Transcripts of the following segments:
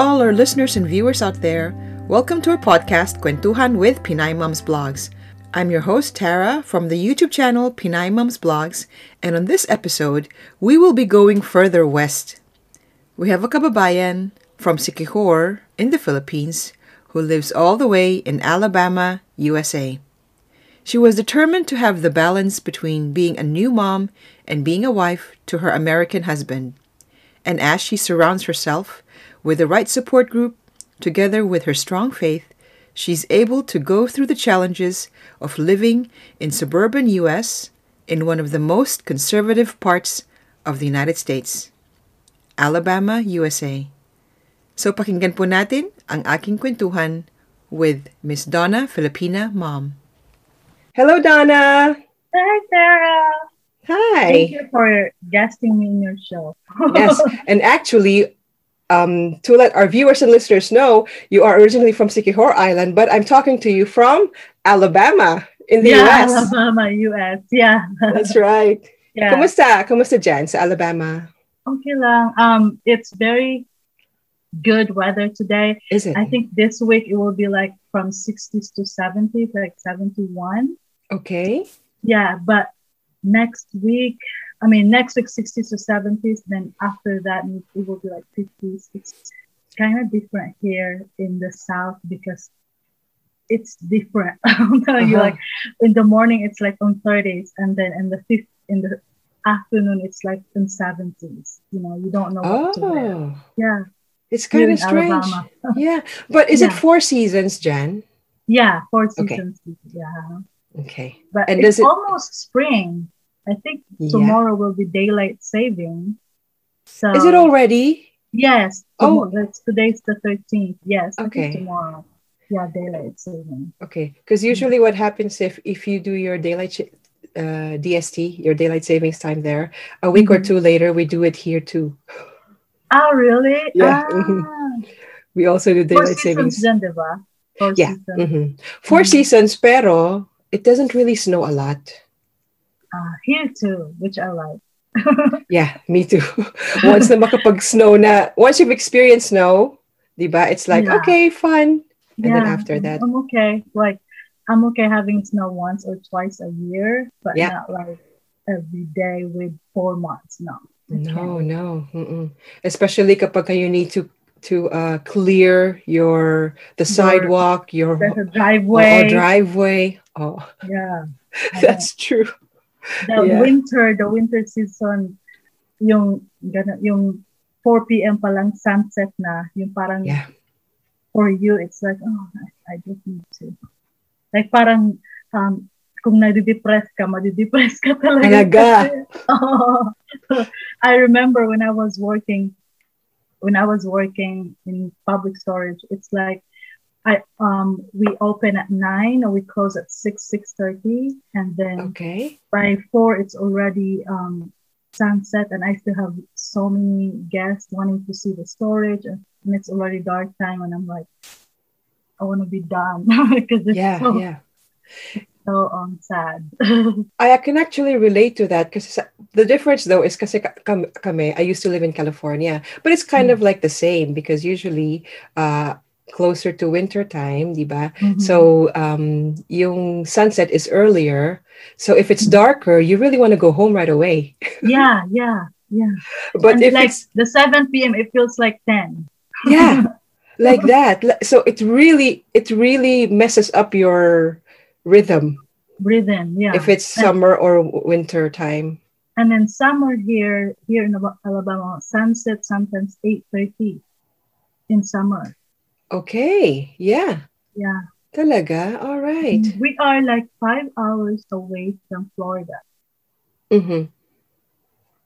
All our listeners and viewers out there. Welcome to our podcast, Kwentuhan with Pinay Moms Blogs. I'm your host, Tara, from the YouTube channel Pinay Moms Blogs, and on this episode, we will be going further west. We have a kababayan from Siquijor in the Philippines who lives all the way in Alabama, USA. She was determined to have the balance between being a new mom and being a wife to her American husband. And as she surrounds herself with the right support group, together with her strong faith, she's able to go through the challenges of living in suburban US in one of the most conservative parts of the United States, Alabama, USA. So pakinggan po natin ang aking kwentuhan with Miss Donna Filipina Mom. Hello, Donna. Hi, Sarah. Hi. Thank you for guesting me in your show. yes, and actually, um, to let our viewers and listeners know, you are originally from Siquijor Island, but I'm talking to you from Alabama in the yeah, US. Alabama, US. Yeah. That's right. yeah. Kumusta? Kumusta dyan sa Alabama? Okay lang. Um, it's very good weather today. Is it? I think this week it will be like from 60s to 70s, like 71. Okay. Yeah, but next week, I mean, next week 60s to 70s. Then after that, it will be like 50s. It's kind of different here in the south because it's different. I'm telling you, Uh-huh. like in the morning it's like on 30s, and then in the fifth in the afternoon it's like in 70s. You know, you don't know what to wear. Oh, Yeah, it's kind in of strange. Yeah, but is it four seasons, Jan? Yeah, four Okay. seasons. Yeah, Okay. but And it's it- almost spring. I think Yeah. tomorrow will be daylight saving. So Is it already? Yes. Oh. Oh, that's today's the 13th. Yes. Okay. tomorrow. Yeah, daylight saving. Okay, because usually what happens if if you do your daylight sh- uh, DST, your daylight savings time there, a week or Mhm. two later we do it here too. Oh, really? Yeah. Ah, We also do daylight savings. dyan, di ba? Four Yeah. seasons. mhm. Four Mhm. seasons, pero it doesn't really snow a lot. Ah, here too, which I like. Yeah, me too. once na makapag-snow na, once you've experienced snow, di ba? It's like Yeah. okay, fun. And then after that, I'm okay. Like, I'm okay having snow once or twice a year, but Yeah. not like every day with four months. No. No, no, mm-mm. especially kapag you need to to uh, clear your the Your- sidewalk, your There's a Oh, driveway. driveway. Oh, Yeah. That's true. The Yeah. winter, the winter season, yung, yung 4 p.m. pa lang sunset na, yung parang Yeah. for you, it's like, oh, I, I just need to. Like parang, um, kung nadidepress ka, madidepress ka talaga. Talaga. Oo. I remember when I was working, when I was working in public storage, it's like, I um we open at nine or we close at six six thirty and then Okay. by four it's already um sunset and I still have so many guests wanting to see the storage and, and it's already dark time and I'm like I want to be done because it's Yeah, so, yeah. so um sad. I can actually relate to that because the difference though is kasi kam- I used to live in California, but it's kind of like the same because usually uh closer to winter time, di ba? Mhm. So um yung sunset is earlier. So if it's darker, you really want to go home right away. yeah, yeah, yeah. But and if like it's the seven PM it feels like ten. yeah, like that. So it really it really messes up your rhythm Rhythm, yeah. if it's summer or winter time. and then summer here here in Alaba- Alabama, sunset sometimes eight thirty in summer. Okay. Yeah. Yeah. Talaga. All right. We are like five hours away from Florida. Mhm.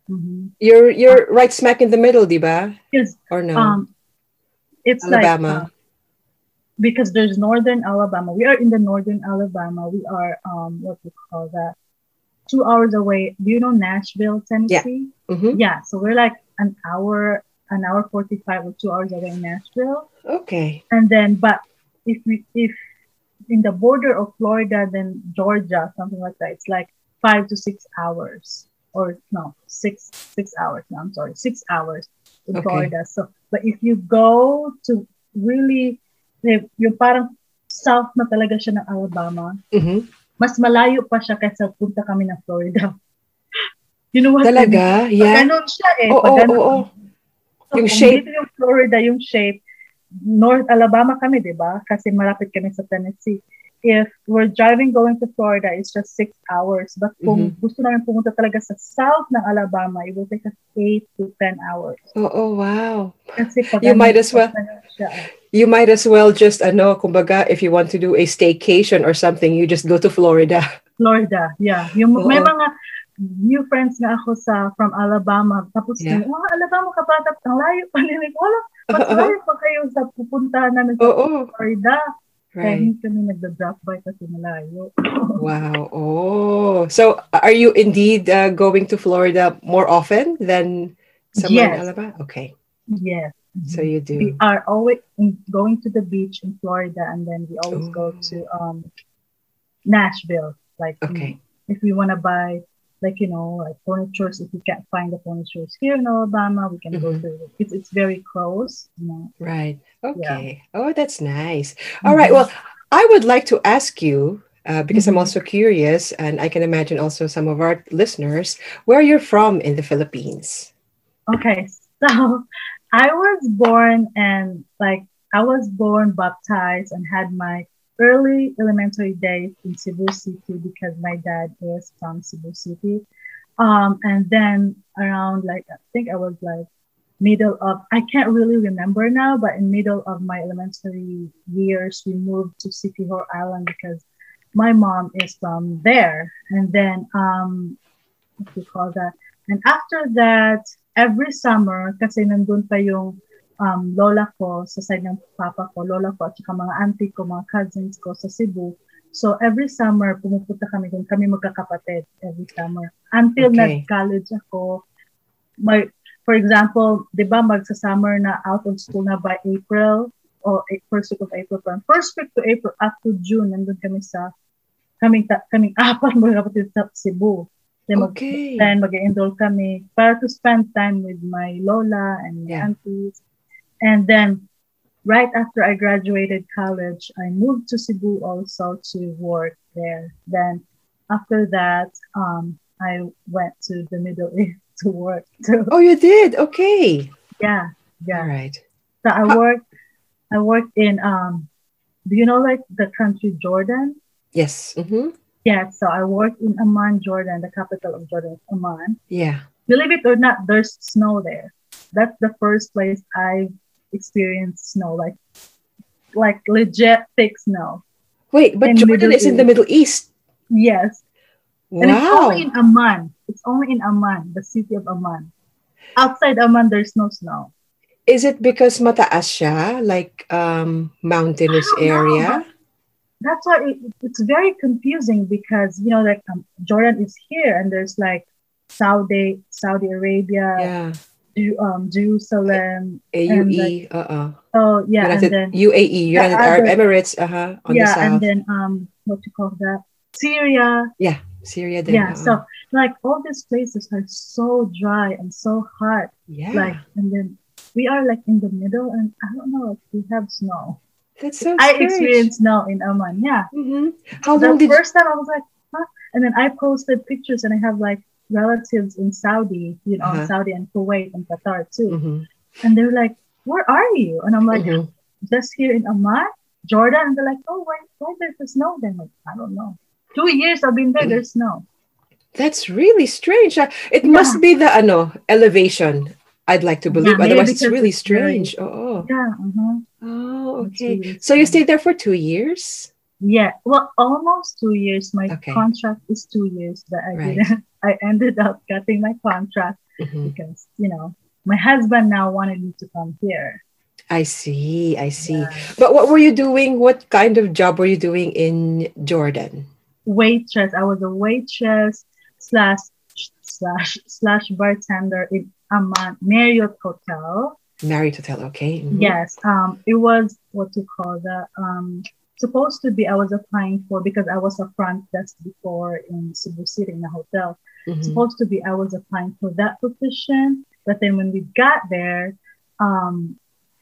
Mhm. You're you're right smack in the middle, diba? Yes. Or no? um, it's Alabama. like uh, because there's northern Alabama. We are in the northern Alabama. We are um, what we call that, two hours away. Do you know Nashville, Tennessee? Mhm. Yeah. So we're like an hour, an hour forty-five or two hours away in Nashville. Okay. And then, but if we if in the border of Florida, then Georgia, something like that, it's like five to six hours, or no, six six hours. No, I'm sorry, six hours in Okay. Florida. So But if you go to really, eh, yung parang south na talaga siya ng Alabama, Mhm. mas malayo pa siya kaysa punta kami ng Florida. you know what I mean? Talaga? Pag Yeah. ganun siya eh. Pag oo, ganun. oo. So, Yung shape. Dito yung Florida, yung shape. North Alabama kami, di ba? Kasi malapit kami sa Tennessee. If we're driving going to Florida, it's just six hours. But kung Mm-hmm. gusto namin pumunta talaga sa south ng Alabama, it will take us eight to ten hours. Oo, wow. Kasi pag You ano, might as well- ano siya, You might as well just, ano, kumbaga, if you want to do a staycation or something, you just go to Florida. Florida, yeah. Yung, May Oo. mga new friends nga ako sa from Alabama. Tapos, Yeah. yeah. oh, Alabama ka ba? Tapos, ang layo pa nila. Wala, mas layo pa kayo sa pupuntahan namin sa Oo. Florida. Kaya Right. hindi kami nagda-drop by kasi malayo. Wow. Oh. So, are you indeed uh, going to Florida more often than somewhere in Yes. Alabama? Okay. yes. So you We do. are always in, going to the beach in Florida and then we always go Oh. to um, Nashville. Like, Okay. if we want to buy, like, you know, like furnitures, if we can't find the furnitures here in Alabama, we can go Mhm. to it's, it's very close, you know. Right. Okay. Oh, that's nice. All Mhm. right. Well, I would like to ask you, uh, because I'm Mhm. also curious, and I can imagine also some of our listeners, where you're from in the Philippines. Okay, so I was born and like I was born baptized and had my early elementary days in Cebu City because my dad is from Cebu City. Um, and then around like I think I was like middle of I can't really remember now, but in middle of my elementary years we moved to Siquijor Island because my mom is from there. And then um what do you call that? And after that, every summer, kasi nandun pa yung um, lola ko sa side ng papa ko, lola ko, at saka mga auntie ko, mga cousins ko sa Cebu. So every summer, pumupunta kami doon. Kami magkakapatid every summer. Until Okay. nag-college ako. May, for example, di ba magsa-summer na out of school na by April o first week of April. From first week to April up to June, nandun kami sa kaming, ta- kaming apat mga kapatid sa Cebu. Then mag- Okay. then mag-enroll kami para to spend time with my lola and my Yeah. aunties. And then right after I graduated college, I moved to Cebu also to work there. Then after that, um, I went to the Middle East to work too. Oh, you did. Okay. Yeah, All yeah. right. So I How- worked, I worked in um, do you know like the country Jordan? Yes. hmm Yeah, so I worked in Amman, Jordan, the capital of Jordan, Amman. Yeah. believe it or not, there's snow there. That's the first place I've experienced snow, like like legit thick snow. Wait, but In Jordan Middle is in the Middle East. Yes, and it's only in Amman. It's only in Amman, the city of Amman. Outside Amman, there's no snow. Is it because mataas siya, like um mountainous don't know, area? That's why it, it's very confusing because you know, like um, Jordan is here, and there's like Saudi, Saudi Arabia, Yeah. Ju- um, Jerusalem. AUE, uh-uh. Oh yeah, United, and then UAE, United the Arab Emirates, uh-huh, on the yeah, and then um, what you call that? Syria. Yeah Syria then. Yeah, uh-uh. so like all these places are so dry and so hot. yeah. Like, and then we are like in the middle, and I don't know, like, we have snow. That's so I strange. experienced snow in Amman. Yeah, Mhm. How the long did first time I was like, huh? And then I posted pictures, and I have like relatives in Saudi, you know, Uh-huh. Saudi and Kuwait and Qatar too. Mhm. And they're like, "Where are you?" And I'm like, Mhm. "Just here in Amman, Jordan." And they're like, "Oh, why, why there's the snow?" Then like, I don't know. Two years I've been there. There's snow. That's really strange. Uh, It Yeah. must be the ano elevation. I'd like to believe. maybe Otherwise, it's really very- strange. Oh, Yeah. uh-huh. oh, okay. really So you stayed there for two years. Yeah, well, almost two years. My Okay. contract is two years, but I Right. didn't. I ended up cutting my contract Mhm. because you know my husband now wanted me to come here. I see. I see. Yeah. But what were you doing? What kind of job were you doing in Jordan? Waitress. I was a waitress slash slash slash bartender in Amman Marriott Hotel. Marriott Hotel. Okay. Mhm. Yes. Um, it was what to call the Um, supposed to be. I was applying for because I was a front desk before in Cebu City in a hotel. Mhm. supposed to be I was applying for that position, but then when we got there, um,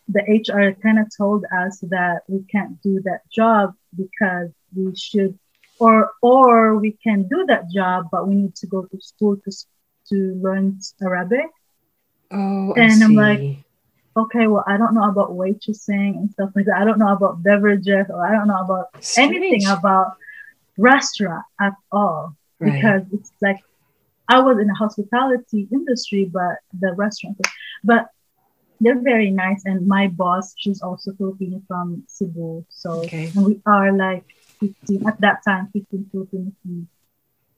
the HR kind of told us that we can't do that job because we should, or or we can do that job, but we need to go to school to to learn Arabic. Oh, I And I'm like, Okay, well, I don't know about waitressing and stuff like that. I don't know about beverages, or I don't know about anything about restaurant at all Right. because it's like I was in the hospitality industry, but the restaurant, but they're very nice. And my boss, she's also Filipino from Cebu, so Okay. and we are like 15 at that time, 15 Filipinos in,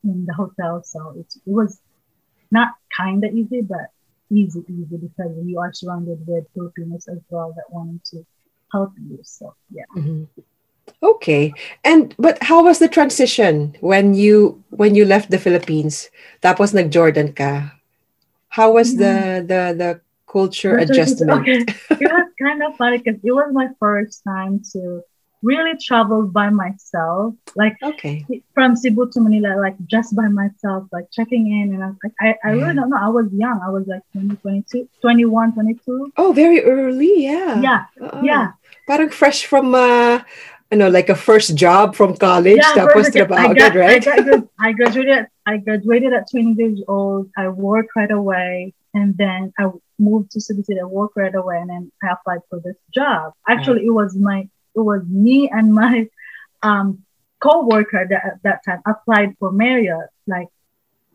in the hotel. So it, it was not kind of easy, but easy, easy because you are surrounded with Filipinos as well that wanted to help you. So yeah. Mhm. Okay. And but how was the transition when you when you left the Philippines? Tapos nag-Jordan ka. How was the the the culture adjustment? Okay. it was kind of funny because it was my first time to really traveled by myself, like Okay. from Cebu to Manila, like just by myself, like checking in. And I was like, I, I really don't know. I was young. I was like 20, 22, 21, 22. Oh, very early, yeah. Yeah. Oo. Yeah. Parang fresh from uh you know, like a first job from college Yeah, trabaho I agad, got, right? I, got, I graduated. I graduated at 20 years old. I worked right away, and then I moved to Cebu City. I worked right away, and then I applied for this job. Actually, it was my, it was me and my um, co-worker that at that time applied for Marriott. Like,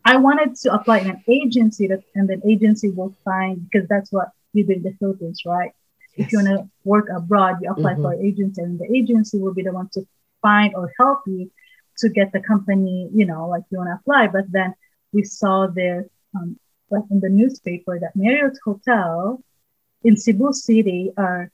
I wanted to apply in an agency, that, and then agency will find because that's what you do in the Philippines, right? If you want to work abroad, you apply Mhm. for an agency, and the agency will be the one to find or help you to get the company, you know, like you want to apply. But then we saw there, um, like in the newspaper, that Marriott Hotel in Cebu City are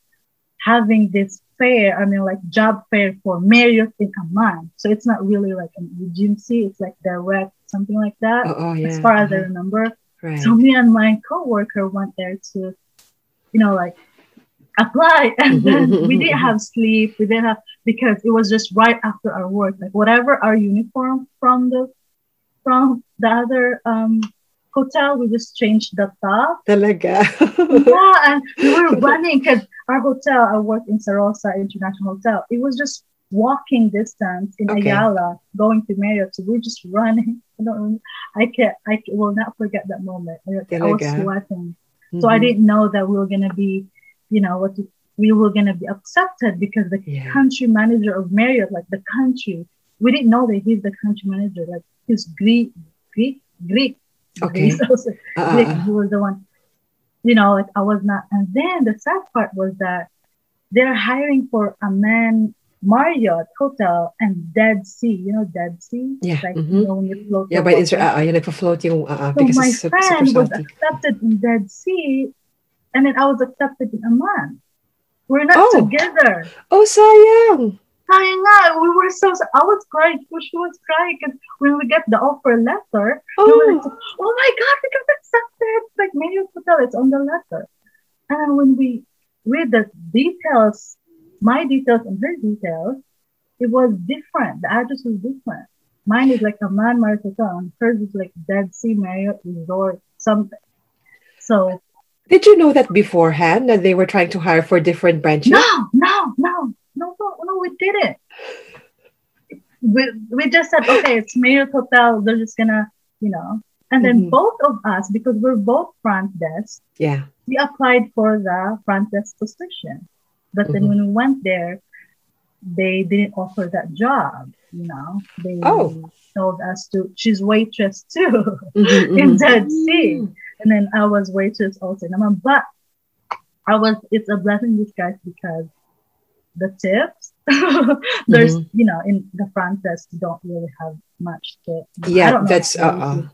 having this fair, I mean, like job fair for Marriott in Amman. So it's not really like an agency, it's like direct, something like that, Oh, oh, yeah. as far as I uh-huh. remember. Right. So me and my coworker went there to, you know, like apply, and then we didn't have sleep. We didn't have because it was just right after our work. Like whatever our uniform from the from the other um hotel, we just changed the top. Talaga. Yeah, and we were running because our hotel, I worked in Sarrosa International Hotel. It was just walking distance in Okay. Ayala going to Marriott. So we're just running. I don't I can I can- will not forget that moment. I, I was Talaga? sweating. So I Mhm. didn't know that we were gonna be, you know, what to- we were gonna be accepted because the Yeah. country manager of Marriott, like the country, we didn't know that he's the country manager. Like he's Greek, Greek, Greek. Okay. He's also Ah, Greek. ah, He was the one, you know, like I was not. And then the sad part was that they're hiring for Amman Marriott Hotel and Dead Sea. You know, Dead Sea. Yeah, like mhm. you know when you float. yeah, but it's ah, ah, yung nagpa-float yung ah, ah, So because my it's friend was accepted in Dead Sea, and then I was accepted in Amman. We're not Oh. together. Oh, so sayang. Nga, we were so. I was crying. She was crying because when we get the offer letter, we were like, Oh, oh my god, we got accepted. It's like Marriott Hotel. It's on the letter. And when we read the details, my details and her details, it was different. The address was different. Mine is like Amman Marriott Hotel, and hers is like Dead Sea Marriott Resort something. So did you know that beforehand that they were trying to hire for different branches? no, no, no, no, no, no, we didn't. We, we just said, okay, it's Marriott Hotel. They're just gonna, you know. And then Mhm. both of us, because we're both front desk, Yeah. we applied for the front desk position. But then Mhm. when we went there, they didn't offer that job. You know, they Oh. told us to. She's waitress too, Mhm, in. Dead Sea, and then I was waitress also. But I was. It's a blessing in disguise because the tips. there's, Mm-hmm. you know, in the front desk, you don't really have much tip. Yeah, I don't know that's, tip and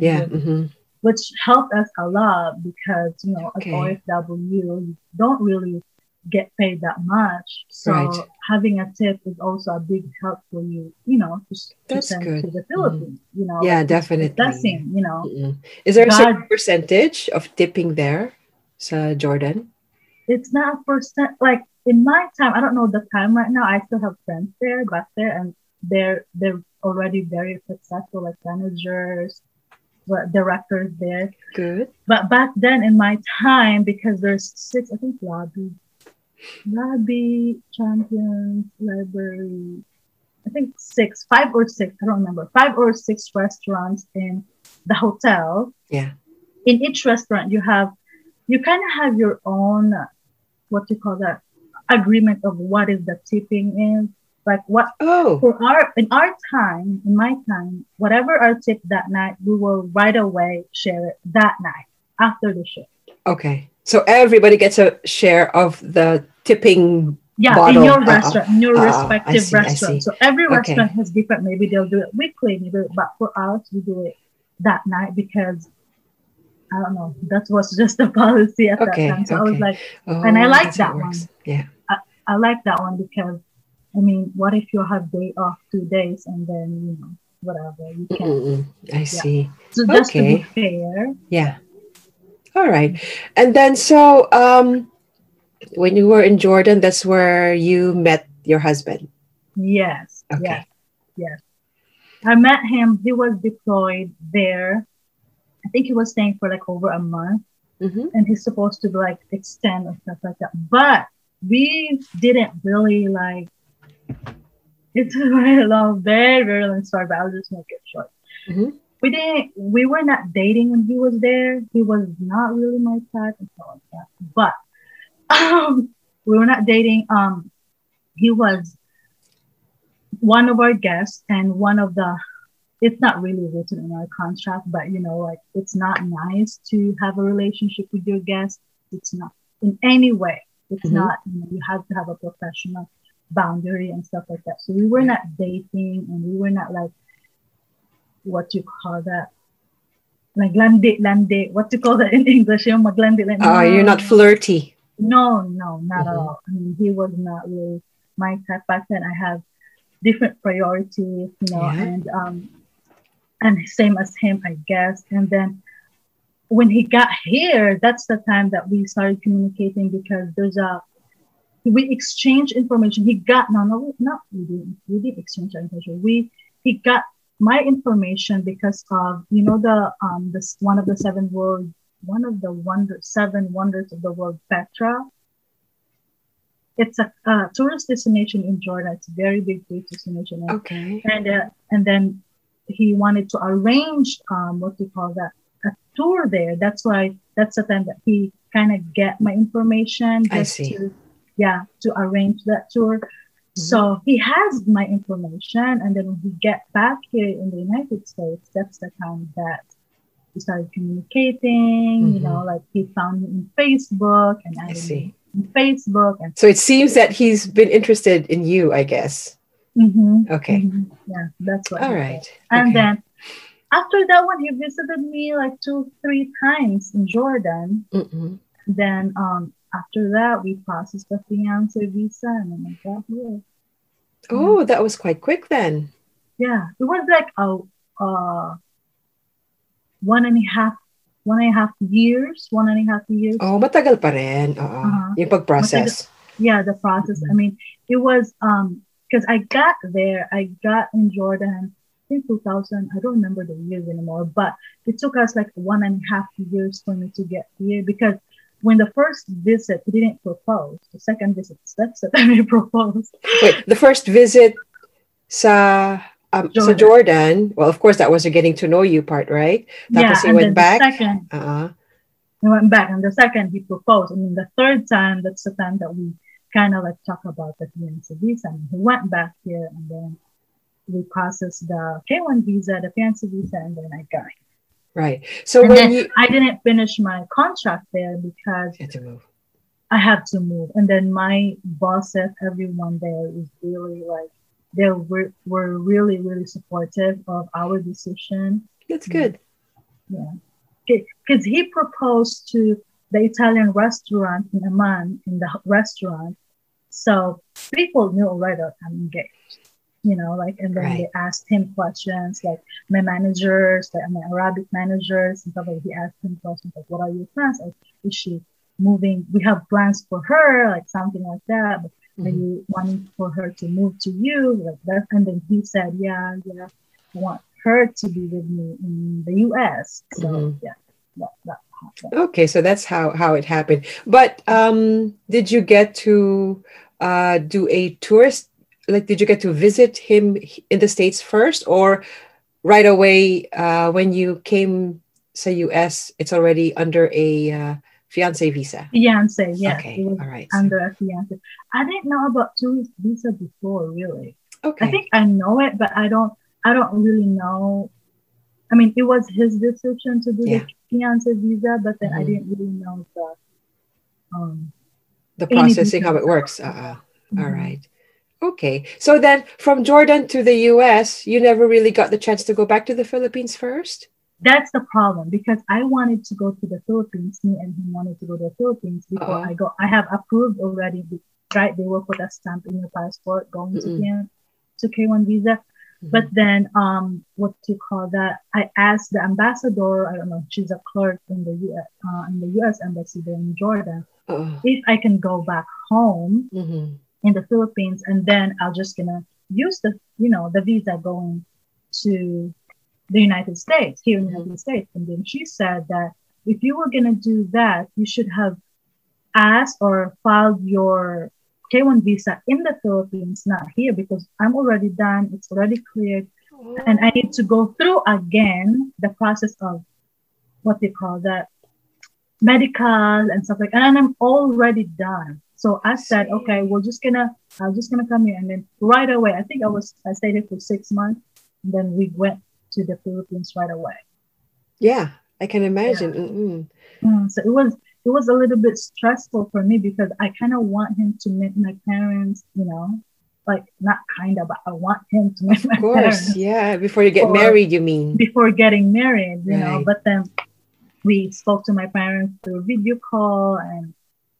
Yeah. mhm. which helped us a lot because you know Okay. at OFW you don't really get paid that much. So Right. having a tip is also a big help for you, you know, just to That's send good. to the Philippines. You know, Yeah, like, it's a definitely. you know. Mm-mm. Is there a certain percentage of tipping there, sa Jordan? It's not a percent like in my time, I don't know the time right now. I still have friends there back there and they're they're already very successful like managers, directors there. Good. But back then in my time, because there's six, I think lobby, Lobby, Champions, Library. I think six, five or six. I don't remember. Five or six restaurants in the hotel. Yeah. In each restaurant, you have, you kind of have your own, what do you call that, agreement of what is the tipping is. Like what Oh, for our in our time, in my time, whatever our tip that night, we will right away share it that night after the show. okay. So everybody gets a share of the tipping. Yeah, Bottle. in your restaurant, in your Uh-uh. Respective see, restaurant. So every Okay. restaurant has different. Maybe they'll do it weekly, maybe, but for us, we do it that night because I don't know. That was just the policy at Okay, that time. So I was like, Oh, And I like that one. Yeah. I like that one because, I mean, what if you have day off two days and then you know whatever you can. Mm-mm. I see. So just to Okay. be fair, Yeah. All right. And then so um when you were in Jordan, that's where you met your husband. yes, Okay. yes, yes. I met him. He was deployed there. I think he was staying for like over a month. Mhm. and he's supposed to like extend or stuff like that. But we didn't really like. It's a very long, very very long story, but I'll just make it short. Mhm. We didn't. We were not dating when he was there. He was not really my type and stuff like that. But um, we were not dating. Um, he was one of our guests and one of the it's not really written in our contract, but you know, like it's not nice to have a relationship with your guest. It's not in any way. It's Mhm. not, you know, you have to have a professional boundary and stuff like that. So we were not dating and we were not like what you call that. Like lande, lande, what you call that in English? Yung maglande, like, Oh, you're not flirty. No, no, not at Mhm. all. I mean, he was not really my type back then. I have different priorities, you know, Yeah. and um, and same as him, I guess. And then when he got here, that's the time that we started communicating because there's a we exchange information. He got no, no, not we didn't. We didn't exchange our information. We he got my information because of you know the um this one of the seven world one of the wonder seven wonders of the world Petra. It's a uh, tourist destination in Jordan. It's a very big tourist destination, Okay. and, uh, and then he wanted to arrange um what do you call that tour there. That's why that's the time that he kind of get my information I see. to yeah to arrange that tour. So he has my information, and then when he get back here in the United States, that's the time that we started communicating. You Mhm. know, like he found me in Facebook, and I see. Facebook, and So it seems that he's been interested in you, I guess. Mhm, Okay. mhm. yeah, that's what. All right. And Okay. then after that one, he visited me like two, three times in Jordan. Mm-mm. Then um after that, we processed the fiance visa, and then I got here. Oh, that was quite quick then. Yeah, it was like a uh one and a half, one and a half years, one and a half years. Oh, matagal pa rin. Oo. Uh-huh. Yung pag-process. Yeah, the process. I mean, it was um because I got there, I got in Jordan. I think 2000. I don't remember the years anymore, but it took us like one and a half years for me to get here because when the first visit, he didn't propose. The second visit, that's the time he proposed. Wait, the first visit sa um, sa Jordan. Jordan, well, of course, that was a getting to know you part, right? yeah, Tapos he and went then back? the second, Uh-uh. he went back, and the second he proposed. I mean, the third time, that's the time that we kind of like talk about the fiance visa. And he went back here, and then we processed the K1 visa, the fiance visa, and then I got. Here. Right. So and when you I didn't finish my contract there because you had to move. I had to move. And then my bosses, everyone there is really like they were, were really, really supportive of our decision. That's good. Yeah. Because he proposed to the Italian restaurant in Amman, in the restaurant. So people knew already I'm engaged. You know, like, and then Right. they asked him questions, like my managers, like my Arabic managers, and stuff like he asked him questions like, "What are your plans? Like, is she moving? We have plans for her, like something like that. But are Mhm. you wanting for her to move to you like that and then he said yeah yeah i want her to be with me in the us so Mhm. yeah that, that's happened. Okay, so that's how how it happened. But um, did you get to uh, do a tourist? Like, did you get to visit him in the states first, or right away uh, when you came to U.S. It's already under a uh, fiance visa. Fiance, yeah Okay, all right. Under a fiance. I didn't know about tourist visa before, really. Okay. I think I know it, but I don't. I don't really know. I mean, it was his decision to do Yeah. the fiance visa, but then I Mhm. didn't really know the. Um, the processing how it works. Uh, all mhm. right. Okay. So then from Jordan to the US, you never really got the chance to go back to the Philippines first? That's the problem because I wanted to go to the Philippines. Me and him wanted to go to the Philippines before Uh-oh. I go. I have approved already. Right, they will put a stamp in your passport going to Mm-mm. K to K1 visa. But then, um, what do you call that? I asked the ambassador. I don't know. She's a clerk in the U.S. Uh, in the U.S. embassy there in Jordan. Uh, If I can go back home mhm. In the Philippines, and then I'll just gonna use the you know the visa going to the United States here in the United States. And then she said that if you were gonna do that, you should have asked or filed your K1 visa in the Philippines, not here, because I'm already done. It's already cleared, and I need to go through again the process of what they call that medical and stuff like. And I'm already done. So I said, okay, we're just gonna, I'm just gonna come here, and then right away. I think I was, I stayed here for six months, and then we went to the Philippines right away. Yeah, I can imagine. Mm-mm. Mm, so it was it was a little bit stressful for me because I kind of want him to meet my parents, you know, like not kind of, but I want him to meet my Of course. parents Yeah. Before you get Or- married, you mean? before getting married, you know. But then we spoke to my parents through video call and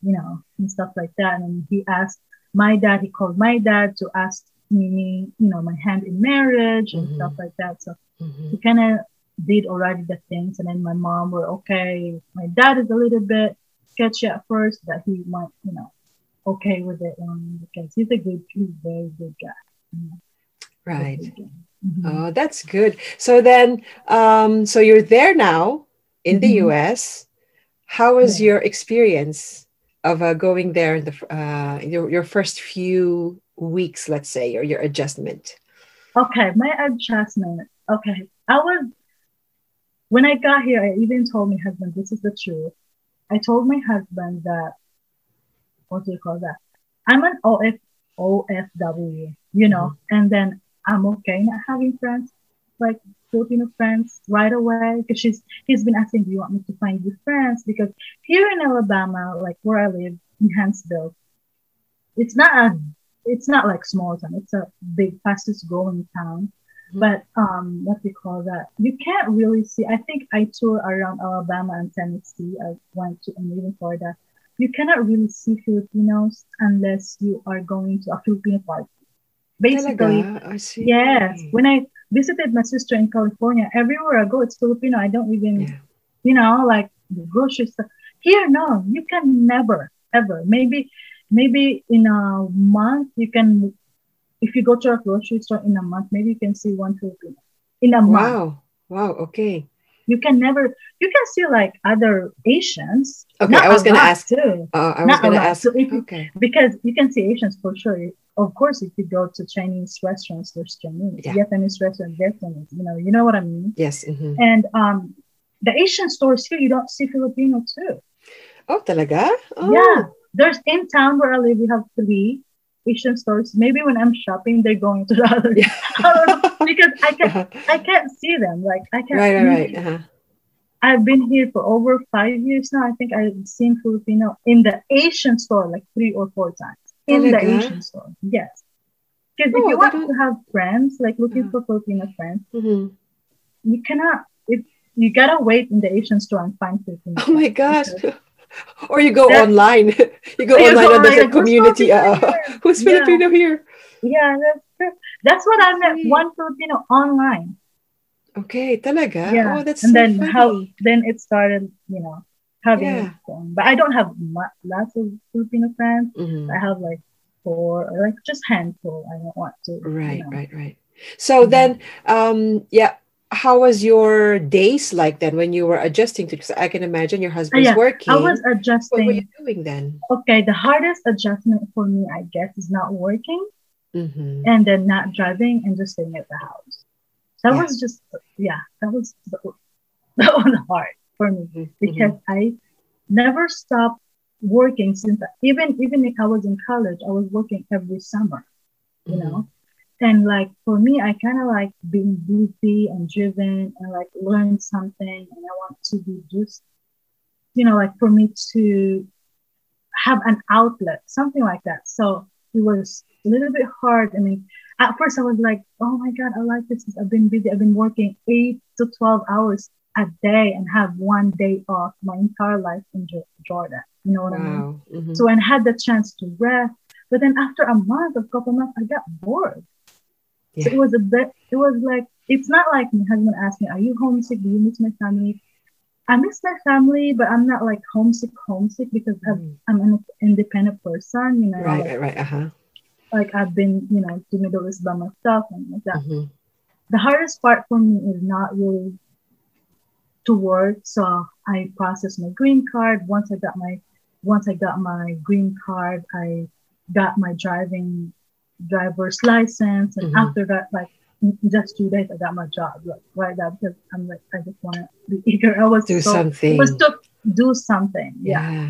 you know and stuff like that. And he asked my dad, he called my dad to ask me, you know, my hand in marriage and Mhm. stuff like that. So Mhm. he kind of did already the things and then my mom were okay my dad is a little bit sketchy at first but he might you know okay with it um, because he's a good he's a very good guy you know, Right. Mhm. Oh, that's good. So then, um, so you're there now in the Mhm. US. How was Yeah. your experience of uh, going there in the uh, your your first few weeks, let's say, or your adjustment? okay my adjustment. Okay i was when i got here i even told my husband this is the truth. I told my husband that what do you call that? I'm an OF, ofw you know and then i'm okay not having friends. Like filipino friends right away because she's he's been asking do you want me to find you friends? Because here in alabama like where i live in Huntsville, it's not a it's not like small town. It's a big fastest growing town. Mhm. but um what we call that? You can't really see i think i toured around alabama and tennessee. I went to and even florida. You cannot really see filipinos unless you are going to a filipino party. Basically Talaga? I see. yes. When i visited my sister in california everywhere i go it's filipino i don't even Yeah. you know, like the grocery store. Here, no, you can never, ever. Maybe, maybe in a month you can, if you go to a grocery store in a month, maybe you can see one Filipino. In a month, Wow. Wow. Okay. you can never. You can see like other Asians. Okay. Not I was gonna ask. too, Uh, I was gonna ask. So if Okay. because you can see Asians for sure. Of course, if you go to Chinese restaurants, there's Chinese. Yeah. Japanese restaurants, Japanese. You know, you know what I mean. Yes. mhm. And um, the Asian stores here, you don't see Filipino too. Oh, talaga? Oh. Yeah, there's in town where I live, we have three Asian stores. Maybe when I'm shopping, they're going to the other Yeah. I don't because I can Uh-huh. I can't see them. Like I can't. Right. Right. Right. Uh-huh. I've been here for over five years now. I think I've seen Filipino in the Asian store like three or four times in the Talaga? Asian store. Yes, because if Oh, you want don't- to have friends, like looking Uh-huh. for Filipino friends, Mhm. you cannot. If you gotta wait in the Asian store and find Filipino. Oh my gosh. Or you go That- online. you go You online go on the online, who's community. Filipino Uh, who's Yeah. Filipino here? Yeah, that's true. That's what I met one Filipino online. Okay, talaga. Yeah. Oh, that's and so then funny. how then it started, you know, having Yeah. fun. But I don't have mu- lots of Filipino friends. Mhm. I have like four like just handful. I don't want to. you Right, know. right, right. So Mhm. then, um, yeah, how was your days like then when you were adjusting to? Because I can imagine your husband's yeah, working. I was adjusting. What were you doing then? Okay, the hardest adjustment for me, I guess, is not working Mm-hmm. and then not driving and just staying at the house. That Yeah. was just, yeah, that was that was hard for me Mm-hmm. because I never stopped working since even even if I was in college, I was working every summer, you Mm-hmm. know. And like for me, I kind of like being busy and driven and like learn something, and I want to be just, you know, like for me to have an outlet, something like that. So it was a little bit hard. I mean, at first I was like, oh my God, I like this. I've been busy. I've been working eight to 12 hours a day and have one day off my entire life in Jordan. You know what I mean? Wow. Mhm. So I had the chance to rest, but then after a month, a couple months, I got bored. So it was a bit, it was like, it's not like my husband asked me, are you homesick? Do you miss my family? I miss my family, but I'm not like homesick, homesick because I've, Mhm. I'm an independent person, you know, Right, like, right, right. Uh-huh. like I've been, you know, to Middle East by myself and like that. Mhm. The hardest part for me is not really to work. So I processed my green card. Once I got my once I got my green card, I got my driving driver's license. And Mhm. after that, like just two days, I got my job. Like right now, because I'm like I just want to be eager. I was Do so, something. Was to do something. Yeah. Yeah.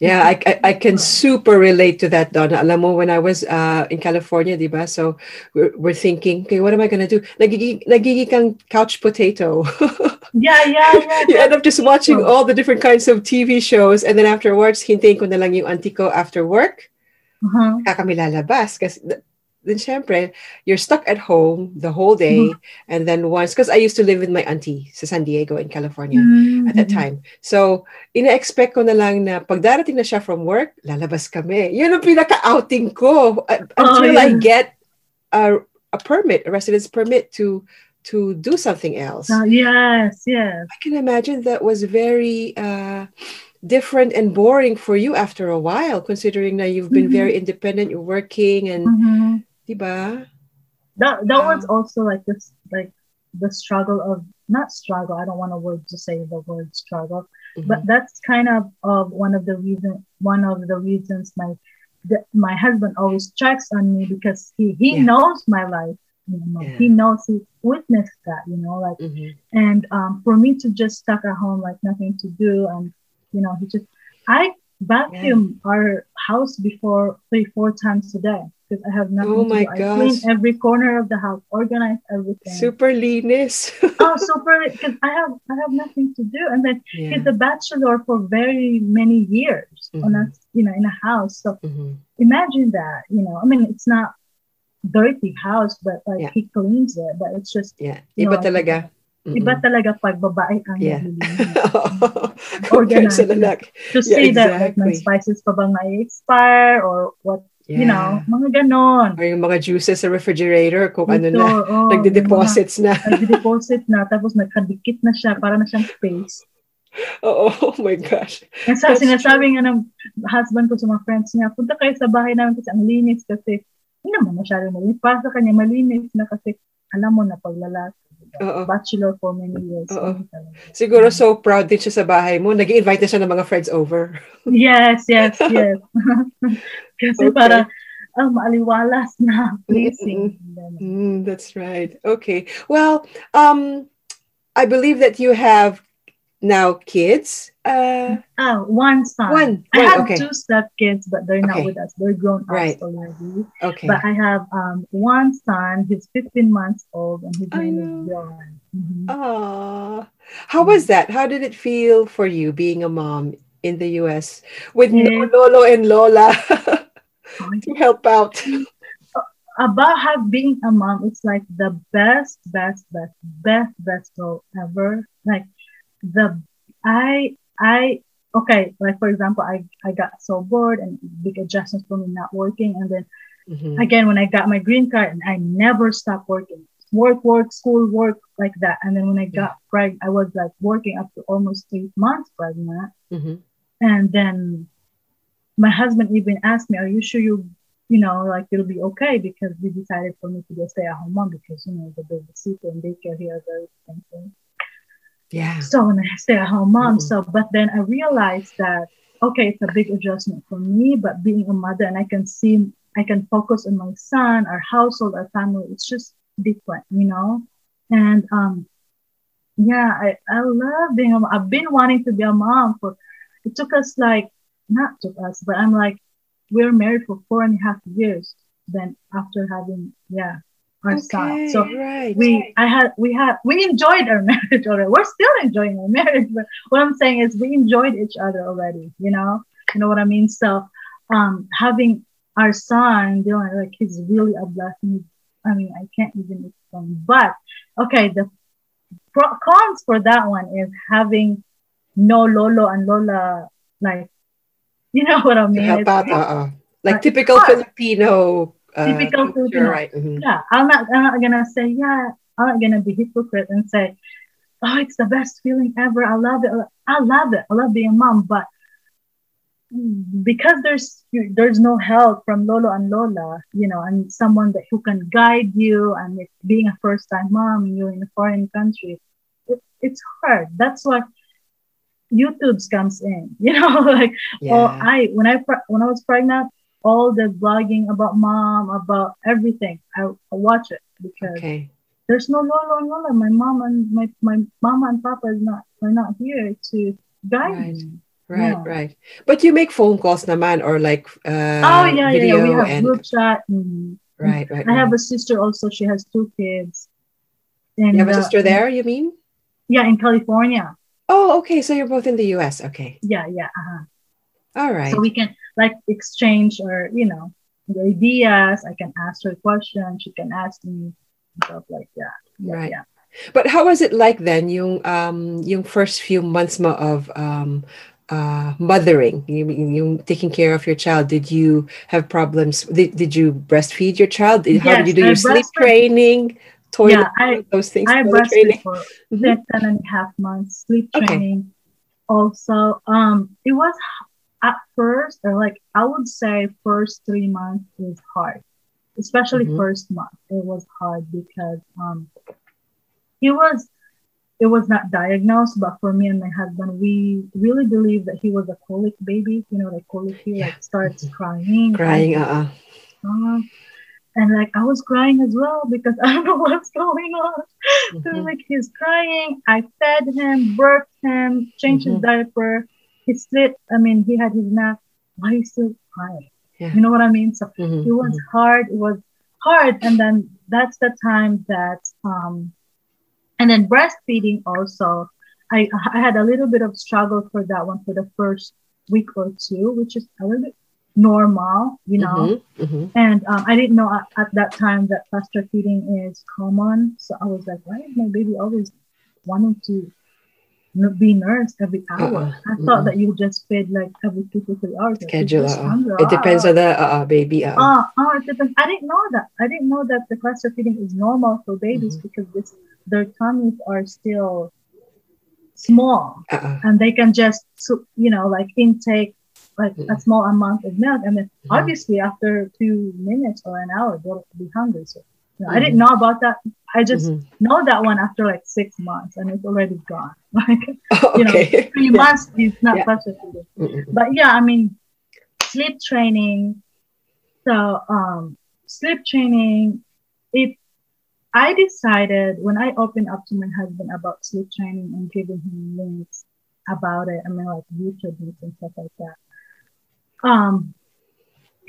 Yeah, I, I, I can super relate to that, Donna. Alam mo, when I was uh, in California, di ba? So we're, we're thinking, okay, what am I going to do? Nagiging, nagiging kang couch potato. Yeah, yeah, yeah. you end up just watching true. all the different kinds of TV shows and then afterwards, hintayin ko na lang yung auntie ko after work. Uh-huh. Kami lalabas. Kasi th- then syempre, you're stuck at home the whole day. Mm-hmm. And then once, because I used to live with my auntie sa San Diego in California at that time. So, ina-expect ko na lang na pag darating na siya from work, lalabas kami. Yun ang pinaka-outing ko uh, until I yeah. get a, a permit, a residence permit to to do something else. Uh, yes, yes. I can imagine that was very uh, different and boring for you after a while, considering that you've been Mhm. very independent, you're working, and Mhm. diba? That that was also like this, like the struggle of not struggle. I don't want a word to say the word struggle, Mhm. but that's kind of of one of the reason one of the reasons my the, my husband always checks on me because he he Yeah. knows my life. You know, Yeah. he knows he witnessed that. You know, like Mhm. and um, for me to just stuck at home like nothing to do and you know he just i vacuum our house before three four times a day because i have nothing Oh to my do. i clean every corner of the house organize everything Super linis. oh super because i have i have nothing to do and then yeah. he's a bachelor for very many years on a you know in a house so Mhm. imagine that you know i mean it's not dirty house but like Yeah. he cleans it but it's just Yeah. Iba know, talaga. iba Mm-mm. talaga pag babae ang Yeah. sa Organized. lalaki. to Yeah, see that like my exactly. spices pa bang na-expire or what, you know, Yeah. mga ganon. Or yung mga juices sa refrigerator, kung ano Ito, na, oh, nagde-deposits na. mga Nagde-deposit na, tapos nagkadikit na siya, para na siyang space. Oo, oh, my gosh. Sa That's sinasabi nga ng husband ko sa mga friends niya, punta kayo sa bahay namin kasi ang linis kasi, hindi naman masyadong malinis. Para sa kanya, malinis na kasi, alam mo na paglalaki. Oo. Bachelor for many years. Talaga. Siguro so proud din siya sa bahay mo. nag invite na siya ng mga friends over. Yes, yes, yes. kasi Okay. para, ah, maaliwalas na, pleasing. Ganon. Mm, that's right. Okay. Well, um, I believe that you have now kids. Uh, Oh, one son. One, I one, have okay. two step kids, but they're not Okay. with us. They're grown up Right. already. okay. But I have um one son. He's 15 months old, and his I name know. is John. Mhm. How was that? How did it feel for you being a mom in the US with Yeah. Lolo and Lola to help out? About have being a mom, it's like the best, best, best, best, best role ever. Like the I I okay. Like for example, I I got so bored and big adjustments for me not working, and then Mhm. again when I got my green card and I never stopped working. Work, work, school, work, like that. And then when I got pregnant, I was like working up to almost eight months pregnant. Mhm. And then my husband even asked me, Are you sure you you know, like it'll be okay because we decided for me to be a stay-at-home mom because you know the babysitter and daycare here are very expensive. Yeah. So when I stay-at-home mom, Mhm. so but then I realized that okay, it's a big adjustment for me, but being a mother and I can see I can focus on my son, our household, our family. It's just different, you know. And um, yeah, I, I love being a mom. I've been wanting to be a mom for it took us like not took us, but I'm like we're married for four and a half years. Then after having yeah our son, Okay, so right. we I had we had we enjoyed our marriage already. We're still enjoying our marriage, but what I'm saying is we enjoyed each other already. You know, you know what I mean. So um, having our son, Dylan, like he's really a blessing. I mean, I can't even explain. But okay, the pro- cons for that one is having no Lolo and Lola, like you know what I mean. help It's- uh-uh. like it's typical hard. Filipino. Uh, Typical culture, Filipino. right? Mhm. yeah, I'm not, I'm not gonna say, yeah, I'm not gonna be hypocrite and say, oh, it's the best feeling ever. I love it. I love it. I love being a mom. But because there's there's no help from Lolo and Lola, you know, and someone that who can guide you, and it's being a first time mom you're in a foreign country, it, it's hard. That's what YouTube's comes in, you know, like Oh, Yeah. I when I when I was pregnant, all the blogging about mom, about everything, I, I watch it because okay. there's no Lolo and Lola. My mom and my my mama and papa is not are not here to guide Right. me. Right, Yeah. right. But you make phone calls naman or like uh oh yeah, yeah, video yeah. We have and group chat. mhm. right, right. I have a sister also. She has two kids. And, you have a uh, sister there, you mean? Yeah, in California. Oh, okay. So you're both in the US. Okay. Yeah, yeah. Uh-huh. All right. So we can like exchange or you know the ideas. I can ask her questions. She can ask me stuff like that. Yeah, Right. Yeah. But how was it like then, yung um yung first few months mo of um uh mothering, you, yung taking care of your child? Did you have problems? Did, did you breastfeed your child? Did, how did you Yes, do I your sleep training, toilet, Yeah, I- those things? I breastfed for Mhm. 10, 10 and a half months, sleep training. Okay. Also, um, it was at first, or like I would say, first three months is hard, especially Mhm. first month. It was hard because um, he was, it was not diagnosed, but for me and my husband, we really believe that he was a colic baby. You know, like colic, he Yeah. like starts crying, Crying, uh, uh-uh. uh and like I was crying as well because I don't know what's going on. So Mhm. like he's crying. I fed him, burped him, changed Mhm. his diaper. He slept. I mean, he had his nap. Why he still crying? Yeah. You know what I mean? So Mhm, it was mhm. hard. It was hard, and then that's the time that um, and then breastfeeding also. I I had a little bit of struggle for that one for the first week or two, which is a little bit normal, you know. Mhm, mhm. And um, I didn't know at, at that time that cluster feeding is common. So I was like, why is my baby always wanting to be nursed every hour? Uh-uh. I thought Mm-mm. that you just fed like every two to three hours. Schedule, uh-uh. It depends on the uh-uh, baby. Uh-uh. Oh, oh, it depends. I didn't know that. I didn't know that the cluster feeding is normal for babies Mhm. because this, their tummies are still small Uh-uh. and they can just you know like intake like a Mhm. small amount of milk and then Mhm. obviously after two minutes or an hour they'll be hungry so know, i didn't know about that i just Mhm. know that one after like six months and it's already gone like Oh, you know okay. three Yeah. months is not Yeah. frustrating Mm-mm. but yeah i mean sleep training so um sleep training it i decided when i opened up to my husband about sleep training and giving him links about it i mean like youtube links and stuff like that um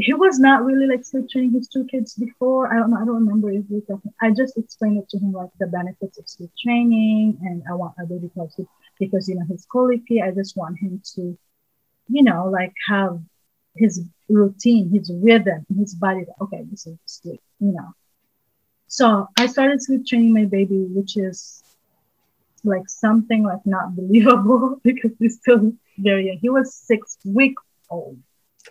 he was not really like sleep training his two kids before. I don't know i don't remember if we talking i just explained it to him like the benefits of sleep training and i want a baby to sleep because you know he's colicky i just want him to you know like have his routine his rhythm his body. Okay this is sleep you know. So i started sleep training my baby which is like something like not believable because he's still very young. He was six week old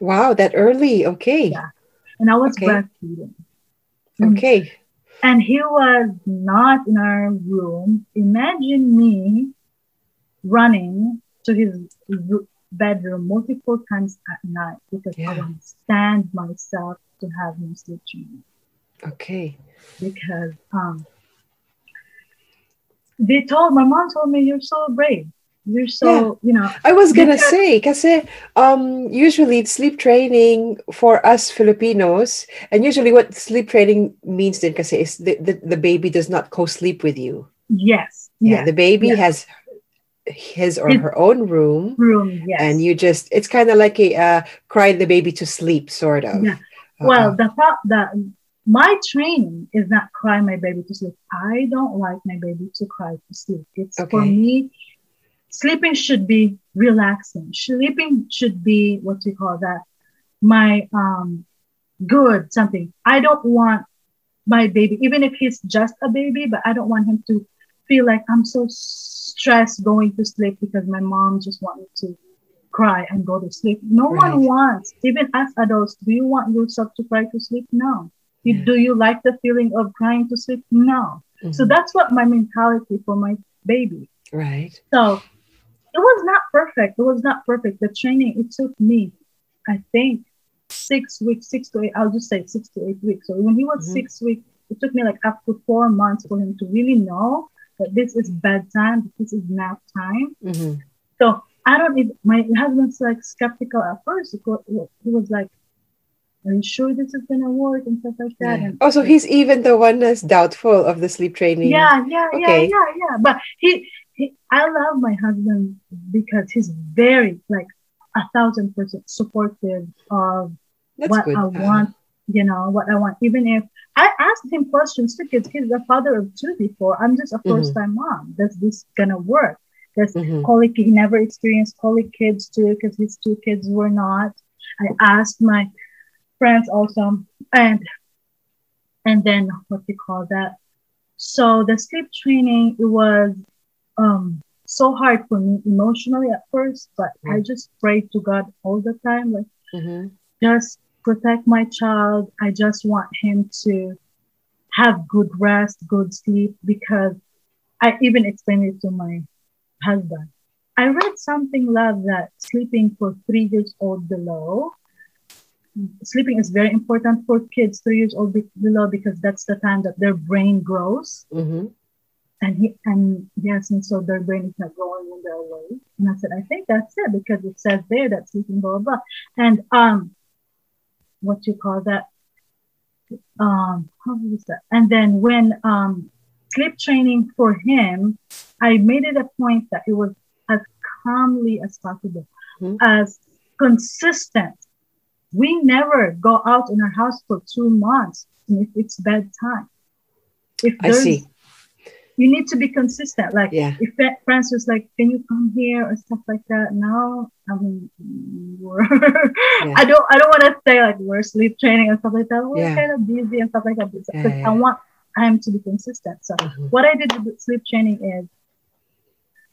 Wow, that early. Okay. Yeah. and i was Okay. breastfeeding. Okay. and he was not in our room. Imagine me running to his bedroom multiple times at night because I Yeah. want to stand myself to have him sleep Okay. because um they told my mom told me you're so brave you're so you know I was gonna Because- say, kasi um, usually sleep training for us Filipinos, and usually what sleep training means then kasi is the, the, the baby does not co-sleep with you. yes Yeah, yes the baby yes. has his or His- her own room, room yes and you just it's kind of like a uh, cry the baby to sleep, sort of. Yeah. Uh-uh. Well, the the my training is not cry my baby to sleep. I don't like my baby to cry to sleep. It's for Okay. me. Sleeping should be relaxing. Sleeping should be what you call that. My um, good something. I don't want my baby, even if he's just a baby, but I don't want him to feel like I'm so stressed going to sleep because my mom just want me to cry and go to sleep. No Right. one wants, even as adults, do you want yourself to cry to sleep? No. Yeah. Do you like the feeling of crying to sleep? No. So Mhm. that's what my mentality for my baby. right. So it was not perfect. It was not perfect. The training, it took me, I think, six weeks, six to eight, I'll just say six to eight weeks. So when he was Mhm. six weeks, it took me like up to four months for him to really know that this is bedtime, this is nap time. Mhm. So I don't even, my husband's like skeptical at first. He was, he was like, Are you sure this is going to work? And stuff like that. Yeah. And Oh, so he's even the one that's doubtful of the sleep training. yeah, yeah, Okay. yeah, yeah, yeah. But he, he, I love my husband because he's very like a thousand percent supportive of That's what good. I want. You know what I want. Even if I asked him questions because he's a father of two before. I'm just a Mhm. first time mom. Does this gonna work? Does Mhm. colic? He never experienced colic kids too because his two kids were not. I asked my friends also, and and then what do you call that? So the sleep training it was um so hard for me emotionally at first, but I Mm. just prayed to God all the time, like Mhm. just protect my child. I just want him to have good rest, good sleep, because I even explained it to my husband. I read something, love, that sleeping for three years old below, sleeping is very important for kids three years old be- below because that's the time that their brain grows. Mhm. And he and yes, and so their brain is not growing when they're awake. And I said, I think that's it because it says there that sleeping blah blah. blah. And um, what you call that? Um, how was that? And then when um, sleep training for him, I made it a point that it was as calmly as possible, Mhm. as consistent. We never go out in our house for two months if it's bedtime. If I see. You need to be consistent. Like Yeah. if friends was like, "Can you come here?" or stuff like that. No, I mean, we're I don't I don't want to say like we're sleep training and stuff like that. We're Yeah. kind of busy and stuff like that because Yeah, yeah, I want him to be consistent. So Mhm. what I did with sleep training is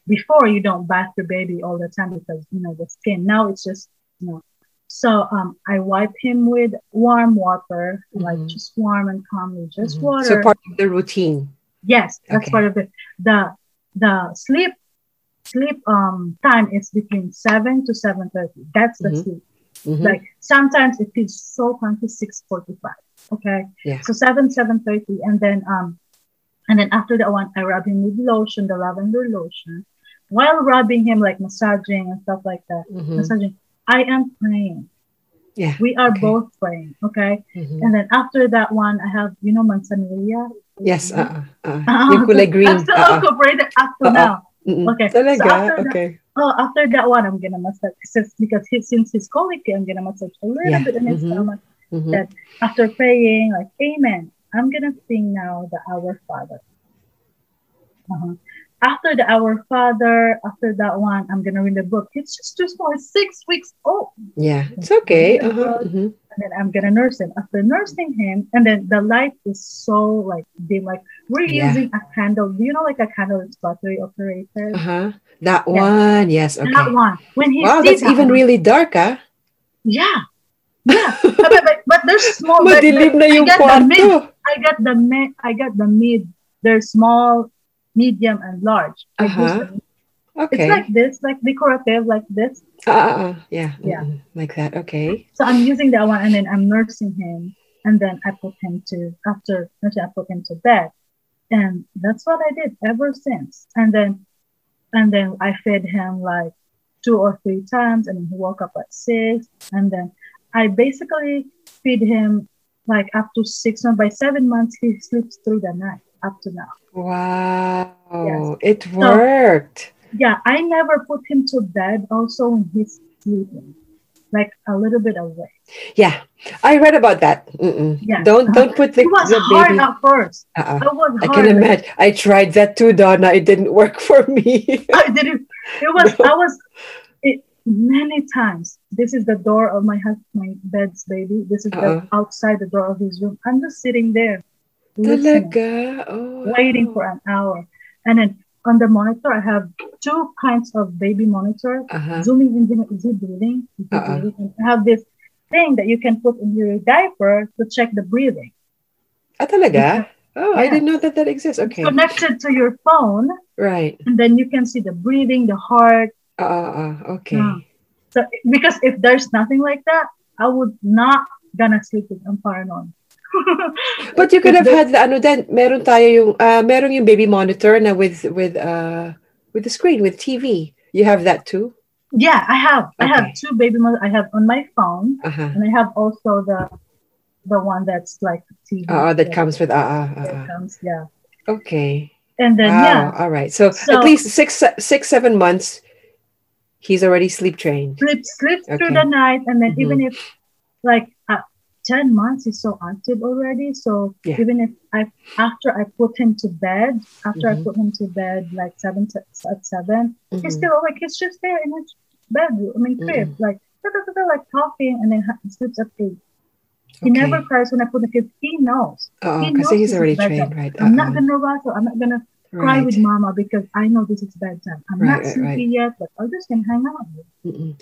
before you don't bath your baby all the time because you know the skin. Now it's just you know. So um, I wipe him with warm water, like Mhm. just warm and calmly, just Mhm. water. So part of the routine. Yes, that's Okay. part of it. The the sleep sleep um time is between seven to seven thirty. That's the Mhm. sleep. Mhm. Like sometimes it feels so funky six forty five. Okay. Yeah. So seven seven thirty, and then um, and then after that one, I rub him with lotion, the lavender lotion, while rubbing him like massaging and stuff like that. Mhm. Massaging. I am praying. Yeah. We are Okay. both praying. Okay. Mhm. And then after that one, I have you know manzanilla. Yes. Uh, uh, Ah, yung kulay I'm green. still Uh, incorporated up to Uh-uh. now. mm-mm. Okay, so Talaga? that- okay. Oh, after that one, I'm gonna massage since because he, since he's colicky, I'm gonna massage a little Yeah, bit in his mhm. stomach. Mhm. That after praying, like Amen, I'm gonna sing now the Our Father. Uh-huh. After the Our Father, after that one, I'm gonna read the book. It's just too small. It's six weeks old. Yeah. It's okay. Uh-huh. mhm. and then I'm gonna nurse him. After nursing him, and then the light is so like dim. Like we're Yeah. using a candle. Do you know like a candle is battery operated? Uh-huh. That Yeah. one. Yes. Okay. That one. When he Wow, that's even one- really dark, ah. Yeah. Yeah. but, but, but, but there's small. but- Madilim but na yung I got the mid. I got the mid. I got the mid. There's small, medium, and large. Like Uh-huh. this. Okay. It's like this, like decorative, like this. Uh, uh, uh, yeah. Yeah. Mm-mm. Like that. Okay. So I'm using that one and then I'm nursing him and then I put him to after after I put him to bed. And that's what I did ever since. And then and then I fed him like two or three times and he woke up at six. And then I basically feed him like up to six months. By seven months he sleeps through the night up to now. Wow. It worked. Yeah, I never put him to bed also when he's sleeping. Like a little bit away. Yeah. I read about that. Mm-mm. Yeah. Don't don't put the, It was the hard baby. at first. Uh-uh. It was I can imagine. I tried that too, Donna. It didn't work for me. I didn't. It was. I was. It many times. This is the door of my hus- my bed's baby. This is Uh-uh. the outside the door of his room. I'm just sitting there, Talaga? Oh. waiting for an hour, and then on the monitor I have two kinds of baby monitor. Uh-huh. Zooming in, he breathing? Uh-uh. I have this thing that you can put in your diaper to check the breathing. Ah, talaga? Oh, I didn't know that that exists. Okay. It's connected to your phone, Right. and then you can see the breathing, the heart, Uh, uh, uh, okay. Yeah. So because if there's nothing like that, I would not gonna sleep with I'm paranoid. But you could have had the ano then meron tayo yung uh, meron yung baby monitor na with with uh with the screen with TV. You have that too? yeah, I have I have two baby mothers. I have on my phone, Uh-huh. and I have also the the one that's like TV. Uh, that comes with uh, uh, uh, uh. comes, yeah. Okay. And then wow. yeah, All right. So, So- at least six six seven months he's already sleep trained. sleep sleep through the night, and then Mhm. even if like at ten months he's so active already. So Yeah. even if I after I put him to bed, after I Mhm. put him to bed like seven to, at 7 He's Mhm. still awake. He's just there in his bedroom. I mean, crib, like da, da, like talking, and then sleeps at eight. He Okay. never cries when I put the kids. He knows. Oh, he because knows he's already trained, right? I'm not gonna rattle. I'm not gonna cry Right. with mama because I know this is bedtime. I'm Right, not sleepy right. yet, but just can hang out. with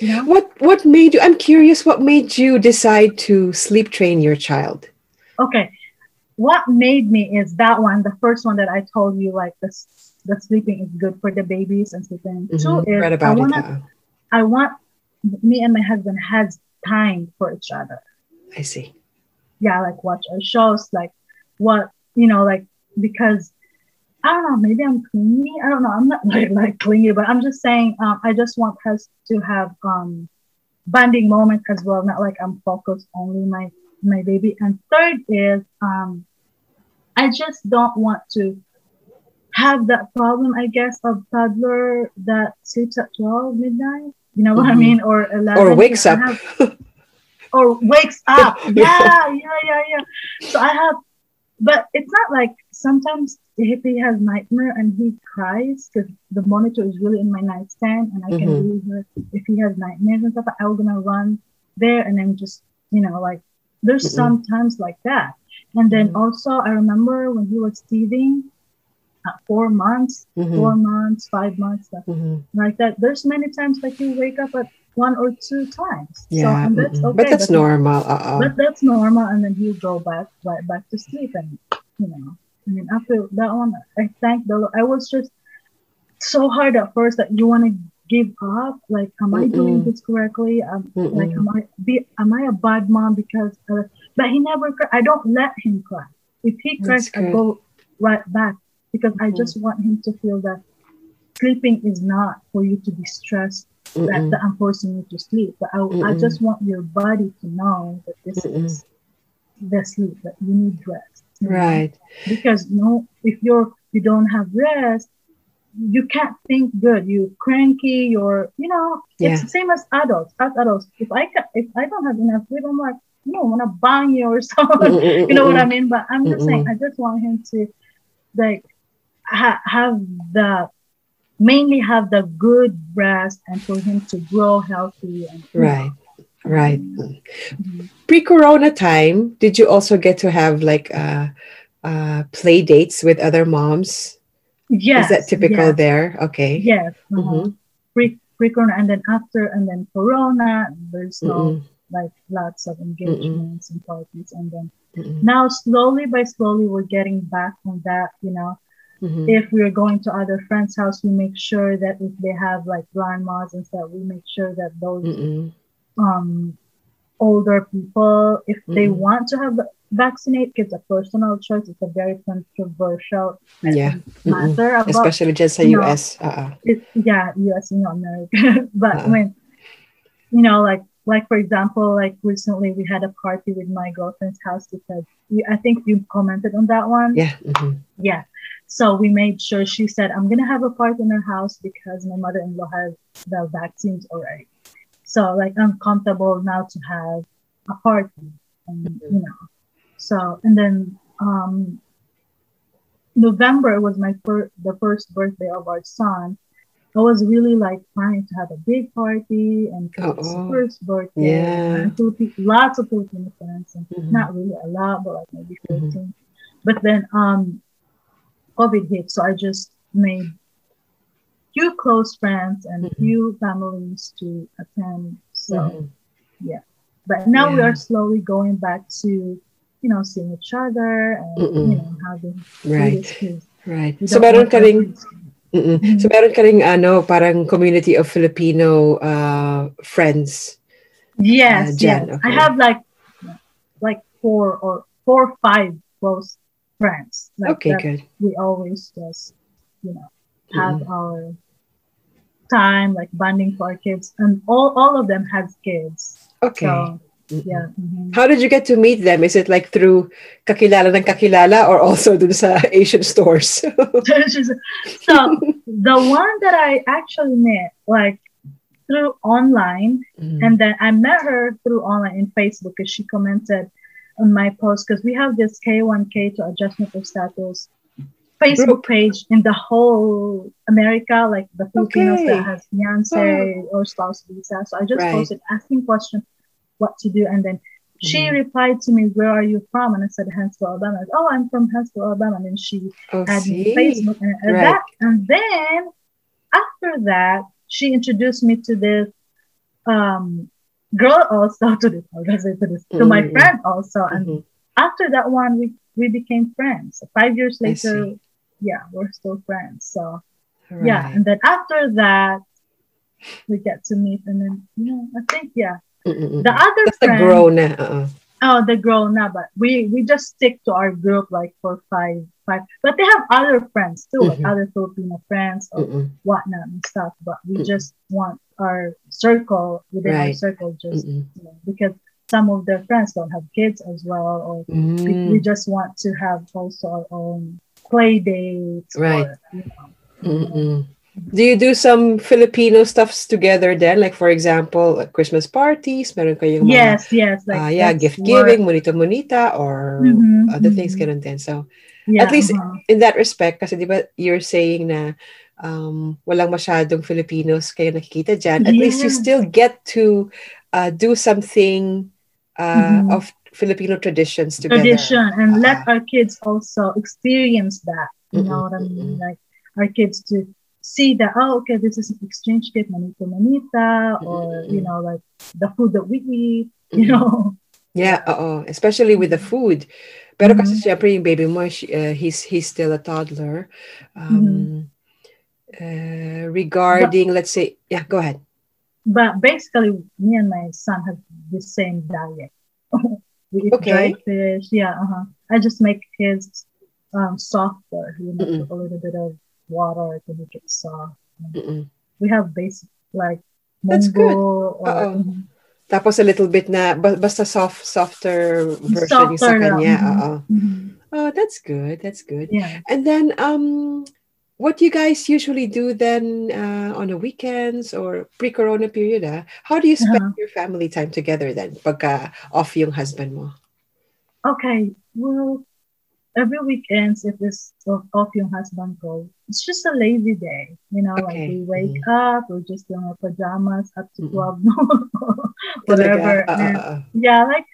you, know? What what made you? I'm curious. What made you decide to sleep train your child? Okay. What made me is that one, the first one that I told you, like the the sleeping is good for the babies and sleeping. Two Mhm. is I wanna it. I want me and my husband has time for each other. I see. yeah, like watch our shows, like what you know, like because I don't know, maybe I'm clingy. I don't know. I'm not like like clingy, but I'm just saying um, I just want us to have um bonding moment as well, not like I'm focused only my my baby. And third is um I just don't want to have that problem, I guess, of toddler that sleeps at 12 midnight. You know what I Mhm. mean? Or 11. Or wakes up. have- or wakes up. Yeah, yeah, yeah, yeah. So I have, but it's not like sometimes if he has nightmare and he cries because the monitor is really in my nightstand and I can Mhm. really hear if he has nightmares and stuff. I'm gonna run there and then just you know like there's Mm-mm. some times like that. And then Mhm. also I remember when he was teething at four months, Mhm. four months, five months, stuff Mhm. like that. There's many times like you wake up at one or two times. So, Yeah, and that's okay. but that's normal. Uh-uh. But that's normal, and then you go back right back to sleep, and you know. I mean, after that one, I thank the Lord. I was just so hard at first that you want to give up. Like, am I doing this correctly? Um, like, am I be? Am I a bad mom because? Uh, but he never. Cry. I don't let him cry. If he cries, I go right back because I Mhm. just want him to feel that sleeping is not for you to be stressed that, Mm-mm. that I'm forcing you to sleep. But I, I Mm-mm. just want your body to know that this Mm-mm. is the sleep that you need rest. Know? Right. Because you no, if you're you don't have rest, you can't think good. You cranky. You're you know it's the same as adults. As adults, if I can, if I don't have enough sleep, I'm like no, I want to bang you or something. you know what I mean? But I'm just saying, I just want him to like ha- have the mainly have the good rest and for him to grow healthy and Right. Right. Mhm. Pre-corona time, did you also get to have like uh, uh, play dates with other moms? Yes, Is that typical Yes, there? Okay. yes. uh-huh. Mhm. Pre pre corona and then after and then corona, there's no Mm-mm. like lots of engagements and parties and then Mm-mm. now slowly by slowly we're getting back on that, you know. Mhm. if we're going to other friends' house, we make sure that if they have like grandmas and stuff, we make sure that those Mm-mm. Um older people, if they Mhm. want to have vaccinate, it's a personal choice. It's a very controversial Yeah. Matter about Especially dyan sa No. US. Uh-uh. it, yeah, US and America. but Uh-uh. when you know, like like for example, like recently we had a party with my girlfriend's house because you, I think you commented on that one. Yeah. mhm. Yeah. So we made sure she said, I'm gonna have a party in her house because my mother-in-law has the vaccines already. So like I'm comfortable now to have a party. And you know. So and then um November was my first the first birthday of our son. I was really like trying to have a big party and the first birthday. Yeah. And lots of Filipino friends and Mhm. not really a lot, but like maybe Mhm. 15. But then um COVID hit, so I just made few close friends and Mhm. few families to attend. So Mhm. but now we are slowly going back to, you know, seeing each other and Mm-mm. you know having Right. Right. So meron ka ring. Mhm. so meron ka ring ano, parang community of Filipino uh, friends. Yes, Uh, yes. okay. I have like like four or four or five close friends. Like Okay, good. we always just, you know, have our time like bonding for our kids, and all all of them has kids. Okay. So yeah. mhm. How did you get to meet them? Is it like through kakilala ng kakilala or also dun sa Asian stores? So the one that I actually met like through online Mm. and then I met her through online in Facebook because she commented on my post because we have this K1K to adjustment of status Facebook page in the whole America, like the Filipinos Okay. that has fiance or spouse visa. So I just Right. posted asking question what to do, and then she Mhm. replied to me, "Where are you from?" And I said, "Huntsville, Alabama." Said, oh, I'm from Huntsville, Alabama. And then she Oh, added me see? Facebook, and, and Right. that, and then after that, she introduced me to this um girl also to this, how do I say to this, to my Mhm. friend also, and Mhm. after that one we we became friends five years later yeah we're still friends so yeah and then after that we get to meet and then you know i think yeah Mm-mm. the other That's the friend grow na. Uh-uh. oh the girl now but we we just stick to our group like for five five but they have other friends too like Mhm. other filipino friends or Mm-mm. whatnot and stuff but we Mm-mm. just want our circle within our circle just you know, because some of their friends don't have kids as well or we, Mm. we just want to have also our own play dates. Right. Or, you know. Do you do some Filipino stuffs together then? Like for example, Christmas parties, meron kayong mga, yes, yes. Like ah, yeah, gift giving, monita-monita, or Mhm, other things mhm. ganun din. So, Yeah, at least uh-huh. in that respect, kasi di ba you're saying na um, walang masyadong Filipinos kayo nakikita dyan, at least you still get to uh, do something uh, Mhm. of Filipino traditions together. tradition and let Ah. our kids also experience that. You Mm-mm, know what I mean? mm-mm. Like our kids to see that oh okay this is an exchange gift monito monita or you Mm-mm. know like the food that we eat you know Yeah, oh Especially with the food. Pero kasi Mhm. syempre yung baby mo, she- uh, he's, he's still a toddler. Um, uh, regarding, let's say, yeah, go ahead. but basically me and my son have the same diet we Okay. dried fish yeah uh-huh. i just make his um softer you know Mm-mm. a little bit of water to make it soft we have basic like That's good. or mhm. Tapos a little bit na, ba- basta soft, softer version sa Softer lang, kanya. mhm. Oo. Mhm. Oh, that's good. That's good. yeah And then, um, what do you guys usually do then uh, on the weekends or pre-corona period, ah? How do you spend Uh-huh. your family time together then? Pagka off yung husband mo. okay well every weekends if it's off, off yung husband go it's just a lazy day you know like we wake up we're just in our pajamas up to Mhm. 12 noon whatever and- ah, ah. yeah like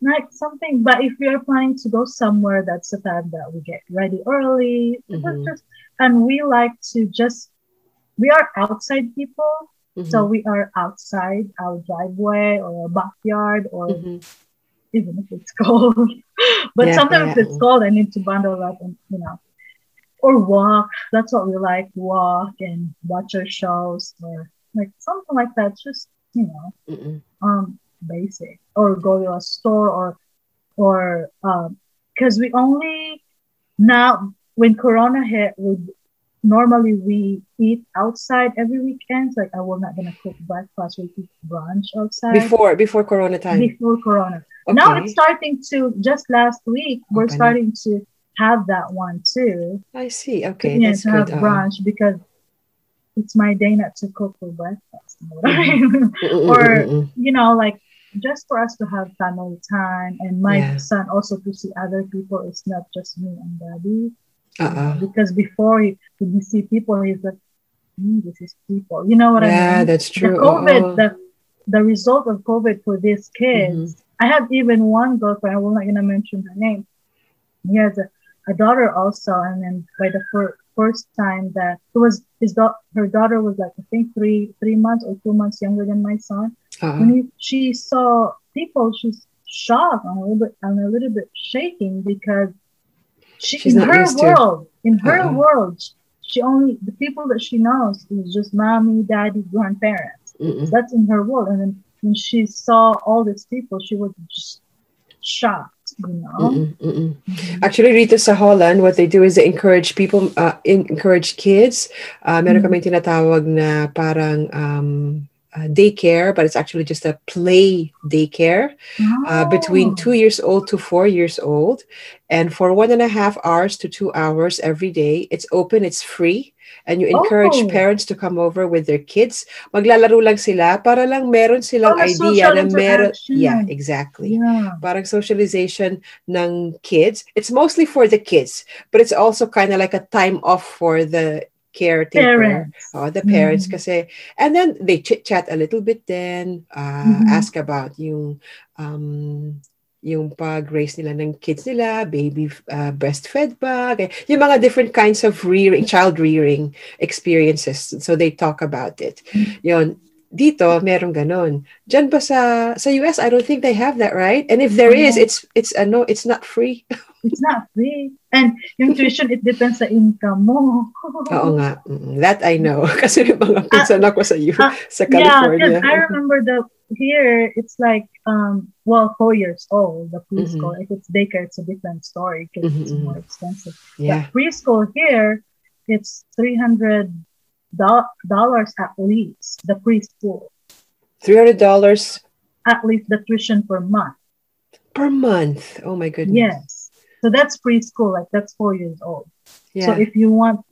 like something but if we are planning to go somewhere that's the time that we get ready early Mhm. just and we like to just we are outside people Mhm. so we are outside our driveway or our backyard or Mhm. even if it's cold but Yeah, sometimes yeah. it's cold i need to bundle up and you know or walk. That's what we like. Walk and watch our shows or like something like that. Just you know, Mm-mm. um, basic. Or go to a store or or um, because we only now when Corona hit, we normally we eat outside every weekend. Like I will not gonna cook breakfast. We eat brunch outside Before before Corona time. before Corona. Okay. Now it's starting to just last week we're Okay. starting to have that one too. I see. Okay, yeah, to have good. Uh, brunch because it's my day not to cook for breakfast. You know what I mm-hmm. mean? mm-mm, or mm-hmm. you know, like just for us to have family time and my Yeah. son also to see other people. It's not just me and daddy. Uh-uh. Because before he, when he see people, he's like, "Hmm, this is people. You know what I mean? Yeah, that's true. The COVID, Oo. the the result of COVID for these kids. Mm-hmm. I have even one girlfriend. I will not gonna mention her name. He has a, a daughter also, and then by the fir- first time that it was his da- her daughter was like I think three three months or two months younger than my son. Uh-uh. When he, she saw people, she's shocked and a little bit and a little bit shaking because she She's in her used to- world, in her world, she only the people that she knows is just mommy, daddy, grandparents. Mm-mm. That's in her world. And then when she saw all these people, she was just shocked, you know. Mm-mm, mm-mm. Actually, Rita, sa Holland, what they do is they encourage people, uh, encourage kids. Uh, meron Mhm. kami tinatawag na parang um, uh, daycare, but it's actually just a play daycare uh, between Oh. two years old to four years old. And for one and a half hours to two hours every day, it's open, it's free. And you encourage Oh. parents to come over with their kids. Maglalaro lang sila para lang meron silang Oh, idea na meron. Yeah, exactly Yeah. parang socialization ng kids. It's mostly for the kids, but it's also kind of like a time off for the caretaker. Parents. Oh, the parents Mhm. kasi. And then they chit-chat a little bit then, uh, Mhm. ask about yung um, yung pag-raise nila ng kids nila, baby uh, breastfed ba, yung mga different kinds of rearing, child rearing experiences. So they talk about it. Yon. Dito, meron ganon. Diyan ba sa sa US, I don't think they have that, right? And if there is, it's it's uh, no, it's not free. It's not free. And yung tuition, it depends sa income mo. Oo nga. That I know. Kasi may mga pinsan ako sa U, ah, sa Yeah, California. because I remember the here it's like um well four years old the preschool. If it's daycare, it's a different story because it's Mhm, mhm. more expensive. yeah. The preschool here, it's three hundred dollars at least. The preschool, $300 at least the tuition per month. per month. Oh my goodness. Yes, so that's preschool. Like that's four years old. Yeah. So if you want,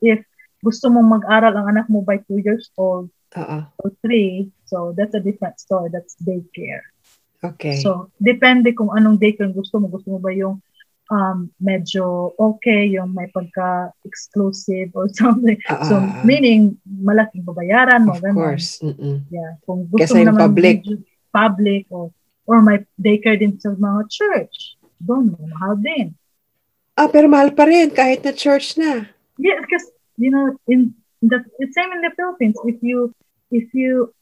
if gusto mong mag-aral ang anak mo by two years old Oo. or three, so that's a different story. That's daycare. Okay. So, depende kung anong daycare gusto mo. Gusto mo ba yung um, medyo okay, yung may pagka-exclusive or something. Ah, so, ah, ah. meaning, malaking babayaran mo. of ganun. course. Mm-mm. Yeah. Kung gusto Kesa mo naman public. medyo public or or may daycare din sa mga church. Doon, mahal din. Ah, pero mahal pa rin kahit na church na. Yeah, because you know, in the it's same in the Philippines. If you if you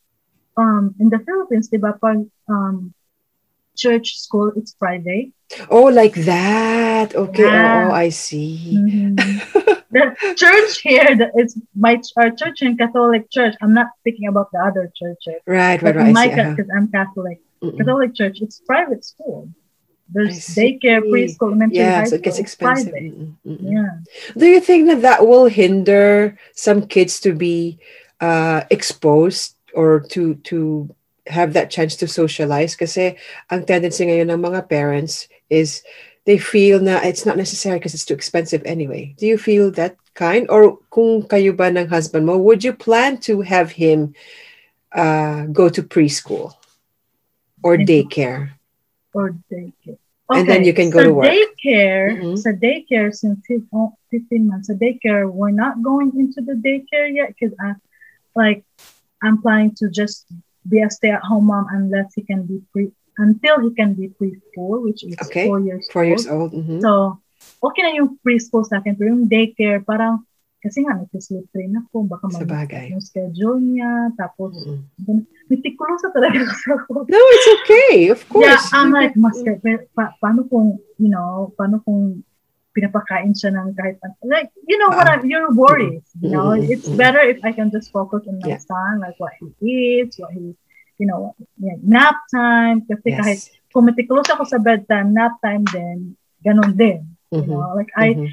um in the Philippines, di ba, pag um church school, it's private. Oh, like that. Okay. Yeah. Oh, I see. Mhm. the church here, the, my our church in Catholic Church. I'm not speaking about the other churches, Right, right, right. My see. uh-huh. because I'm Catholic, Mm-mm. Catholic Church, it's private school. There's daycare, preschool, elementary, Yeah, so it gets expensive. Yeah. Do you think that that will hinder some kids to be uh, exposed or to to have that chance to socialize? Kasi ang tendency ngayon ng mga parents is they feel na it's not necessary because it's too expensive anyway. Do you feel that kind? Or kung kayo ba ng husband mo, would you plan to have him uh, go to preschool or daycare? or daycare. And then you can go so to work. Daycare, Mhm. so daycare since fif- oh, 15 months. So daycare, we're not going into the daycare yet because I like I'm planning to just be a stay-at-home mom unless he can be pre until he can be preschool, which is Okay, four years Four old. years old. mhm. So, okay na yung preschool sa akin. Pero yung daycare, parang, kasi nga, nag-sleep train ako. Baka mag yung schedule niya. Tapos, Mm-mm. mitikulosa talaga ako. No, it's okay. Of course. Yeah, I'm like, mas, pa, paano kung, you know, paano kung pinapakain siya ng kahit like you know what I'm, your worries you know it's better if I can just focus on my Yeah. son like what he eats what he you know nap time kasi kahit Yes. kung meticulous ako sa bedtime nap time din ganun din you Mhm. know like I Mhm.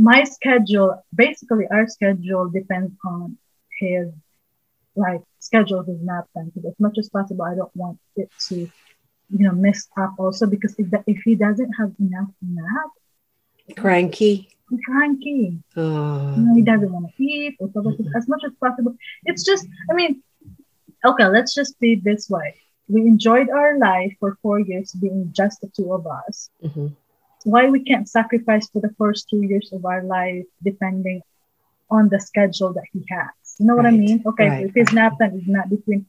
my schedule basically our schedule depends on his like schedule his nap time because as much as possible I don't want it to you know mess up also because if, that, if he doesn't have enough nap Cranky. cranky Oh. you know, he doesn't want to eat or something as much as possible it's just I mean okay let's just be this way. We enjoyed our life for four years being just the two of us. Mhm. why we can't sacrifice for the first two years of our life depending on the schedule that he has? You know what i mean? Okay right, if his nap time is not between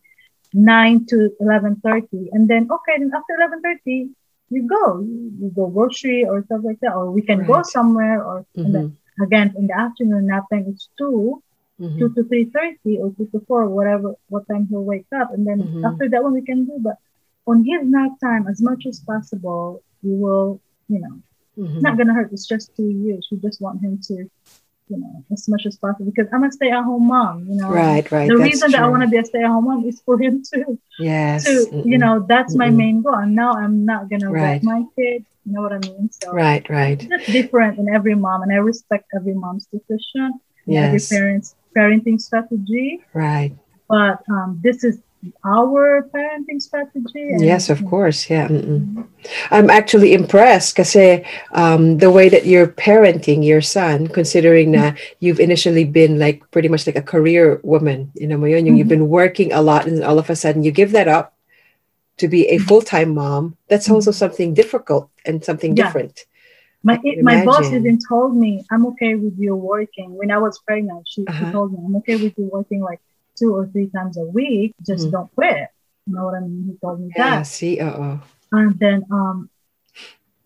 9 to 11.30 and then okay then after 11.30 you go. You, you go grocery or stuff like that or we can go somewhere or and then again in the afternoon nap time is 2 Mhm. 2 to 3.30 or 2 to 4 whatever what time he'll wake up and then Mhm. after that one we can do but on his nap time as much as possible we will you know Mhm. it's not gonna hurt. It's just two years. We just want him to, you know, as much as possible because I'm a stay-at-home mom. You know, Right, right. The that's reason that I want to be a stay-at-home mom is for him to, Yes. to you Mhm. know, that's my Mm-mm. main goal. And now I'm not gonna Right. let my kid. You know what I mean? So Right, right. it's different in every mom, and I respect every mom's decision, and every parent's parenting strategy. Right. But um, this is our parenting strategy. Yes, of course. Yeah. mm-mm. I'm actually impressed kasi um, the way that you're parenting your son, considering na you've initially been like pretty much like a career woman, you know mo yun, yung you've been working a lot and all of a sudden you give that up to be a full-time mom. That's also something difficult and something Yeah. different. My can my boss even told me I'm okay with you working. When I was pregnant, she, she Uh-huh. told me I'm okay with you working like two or three times a week. Just Mhm. don't quit. You know what I mean? He told me Yeah, that, see, uh-oh. and then um,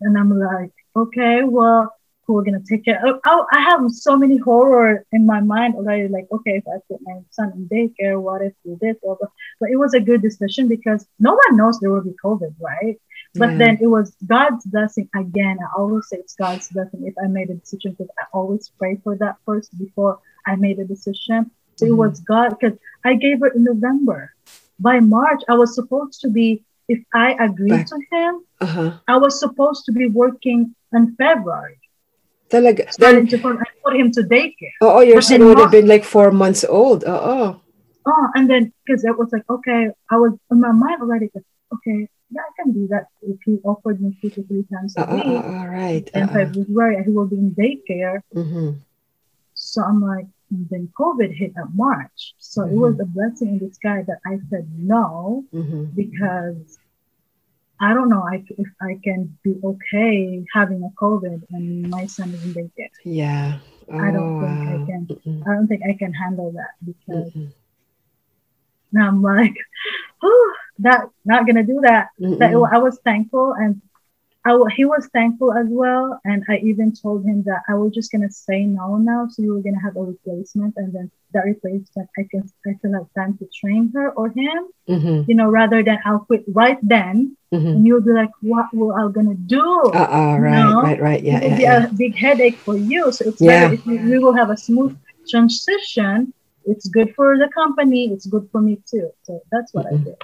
and I'm like, okay, well, we're gonna take care. Oh, oh, I have so many horror in my mind already. Like, okay, if I put my son in daycare, what if we? Blah, blah. But it was a good decision because no one knows there will be COVID, right? But Yeah. then it was God's blessing again. I always say it's God's blessing if I made a decision because I always pray for that first before I made a decision. So it Mhm. was God because I gave her in November. By March, I was supposed to be, if I agreed Back. to him, Uh-huh. I was supposed to be working in February. Talaga. Starting Then, I put him to daycare. oh, your But son would have been like four months old. Oh, Oh, and then because I was like, okay, I was in my mind already. Okay, yeah, I can do that if he offered me two to three times a uh, week. uh, all right. in Uh, February, he will be in daycare. mm-hmm. So I'm like, and then COVID hit at March. So it was a blessing in disguise that I said no Mm-hmm. because I don't know I, if I can be okay having a COVID and my son is in daycare. Yeah. Oh, I don't think I can. Mm-mm. I don't think I can handle that because Mm-mm. now I'm like, whew, that not gonna do that. That Mm-mm. I was thankful and I he was thankful as well. And I even told him that I was just gonna say no now, so you were gonna have a replacement, and then that replacement I can I still have time to train her or him, Mhm, you know, rather than I'll quit right then, mhm. and you'll be like, what will I gonna do? Uh-uh, right, No. right, right. Yeah, it will yeah, be yeah. a big headache for you. So it's Yeah. better if we, we will have a smooth transition. It's good for the company. It's good for me too. So that's what I Mhm. did.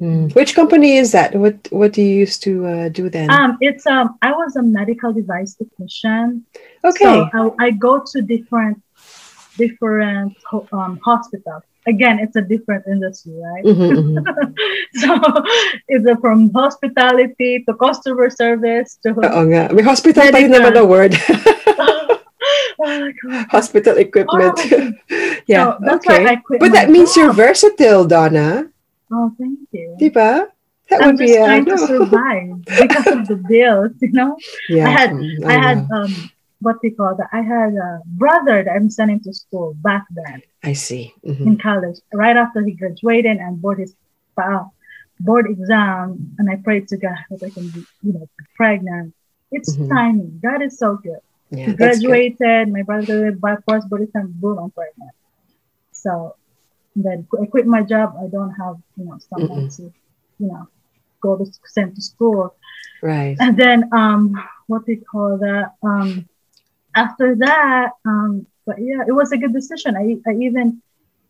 Mm. Which company is that? What What do you used to uh, do then? Um, it's um, I was a medical device technician. okay. So I, I go to different different um, hospitals. Again, it's a different industry, right? Mhm, mhm. so it's a from hospitality to customer service to Oo nga. May hospital pa rin Medical. naman na word. oh hospital equipment. Oh, yeah, So that's okay. why I quit. But that means you're versatile, Donna. Oh, thank you. Diba? That I'm would just be, trying to survive because of the bills, you know. Yeah. I had- mm, I had um what do you call that? I had a brother that I'm sending to school back then I see. Mhm. in college. Right after he graduated and board his uh, board exam, and I prayed to God that I can be, you know, pregnant. It's Mhm. timing. God is so good. Yeah, he that's good. graduated. My brother by first board exam, boom, I'm pregnant. So then I quit my job. I don't have you know someone to you know go to send to school. Right. And then um what they call that. Um, after that, um, but yeah, it was a good decision. I, I even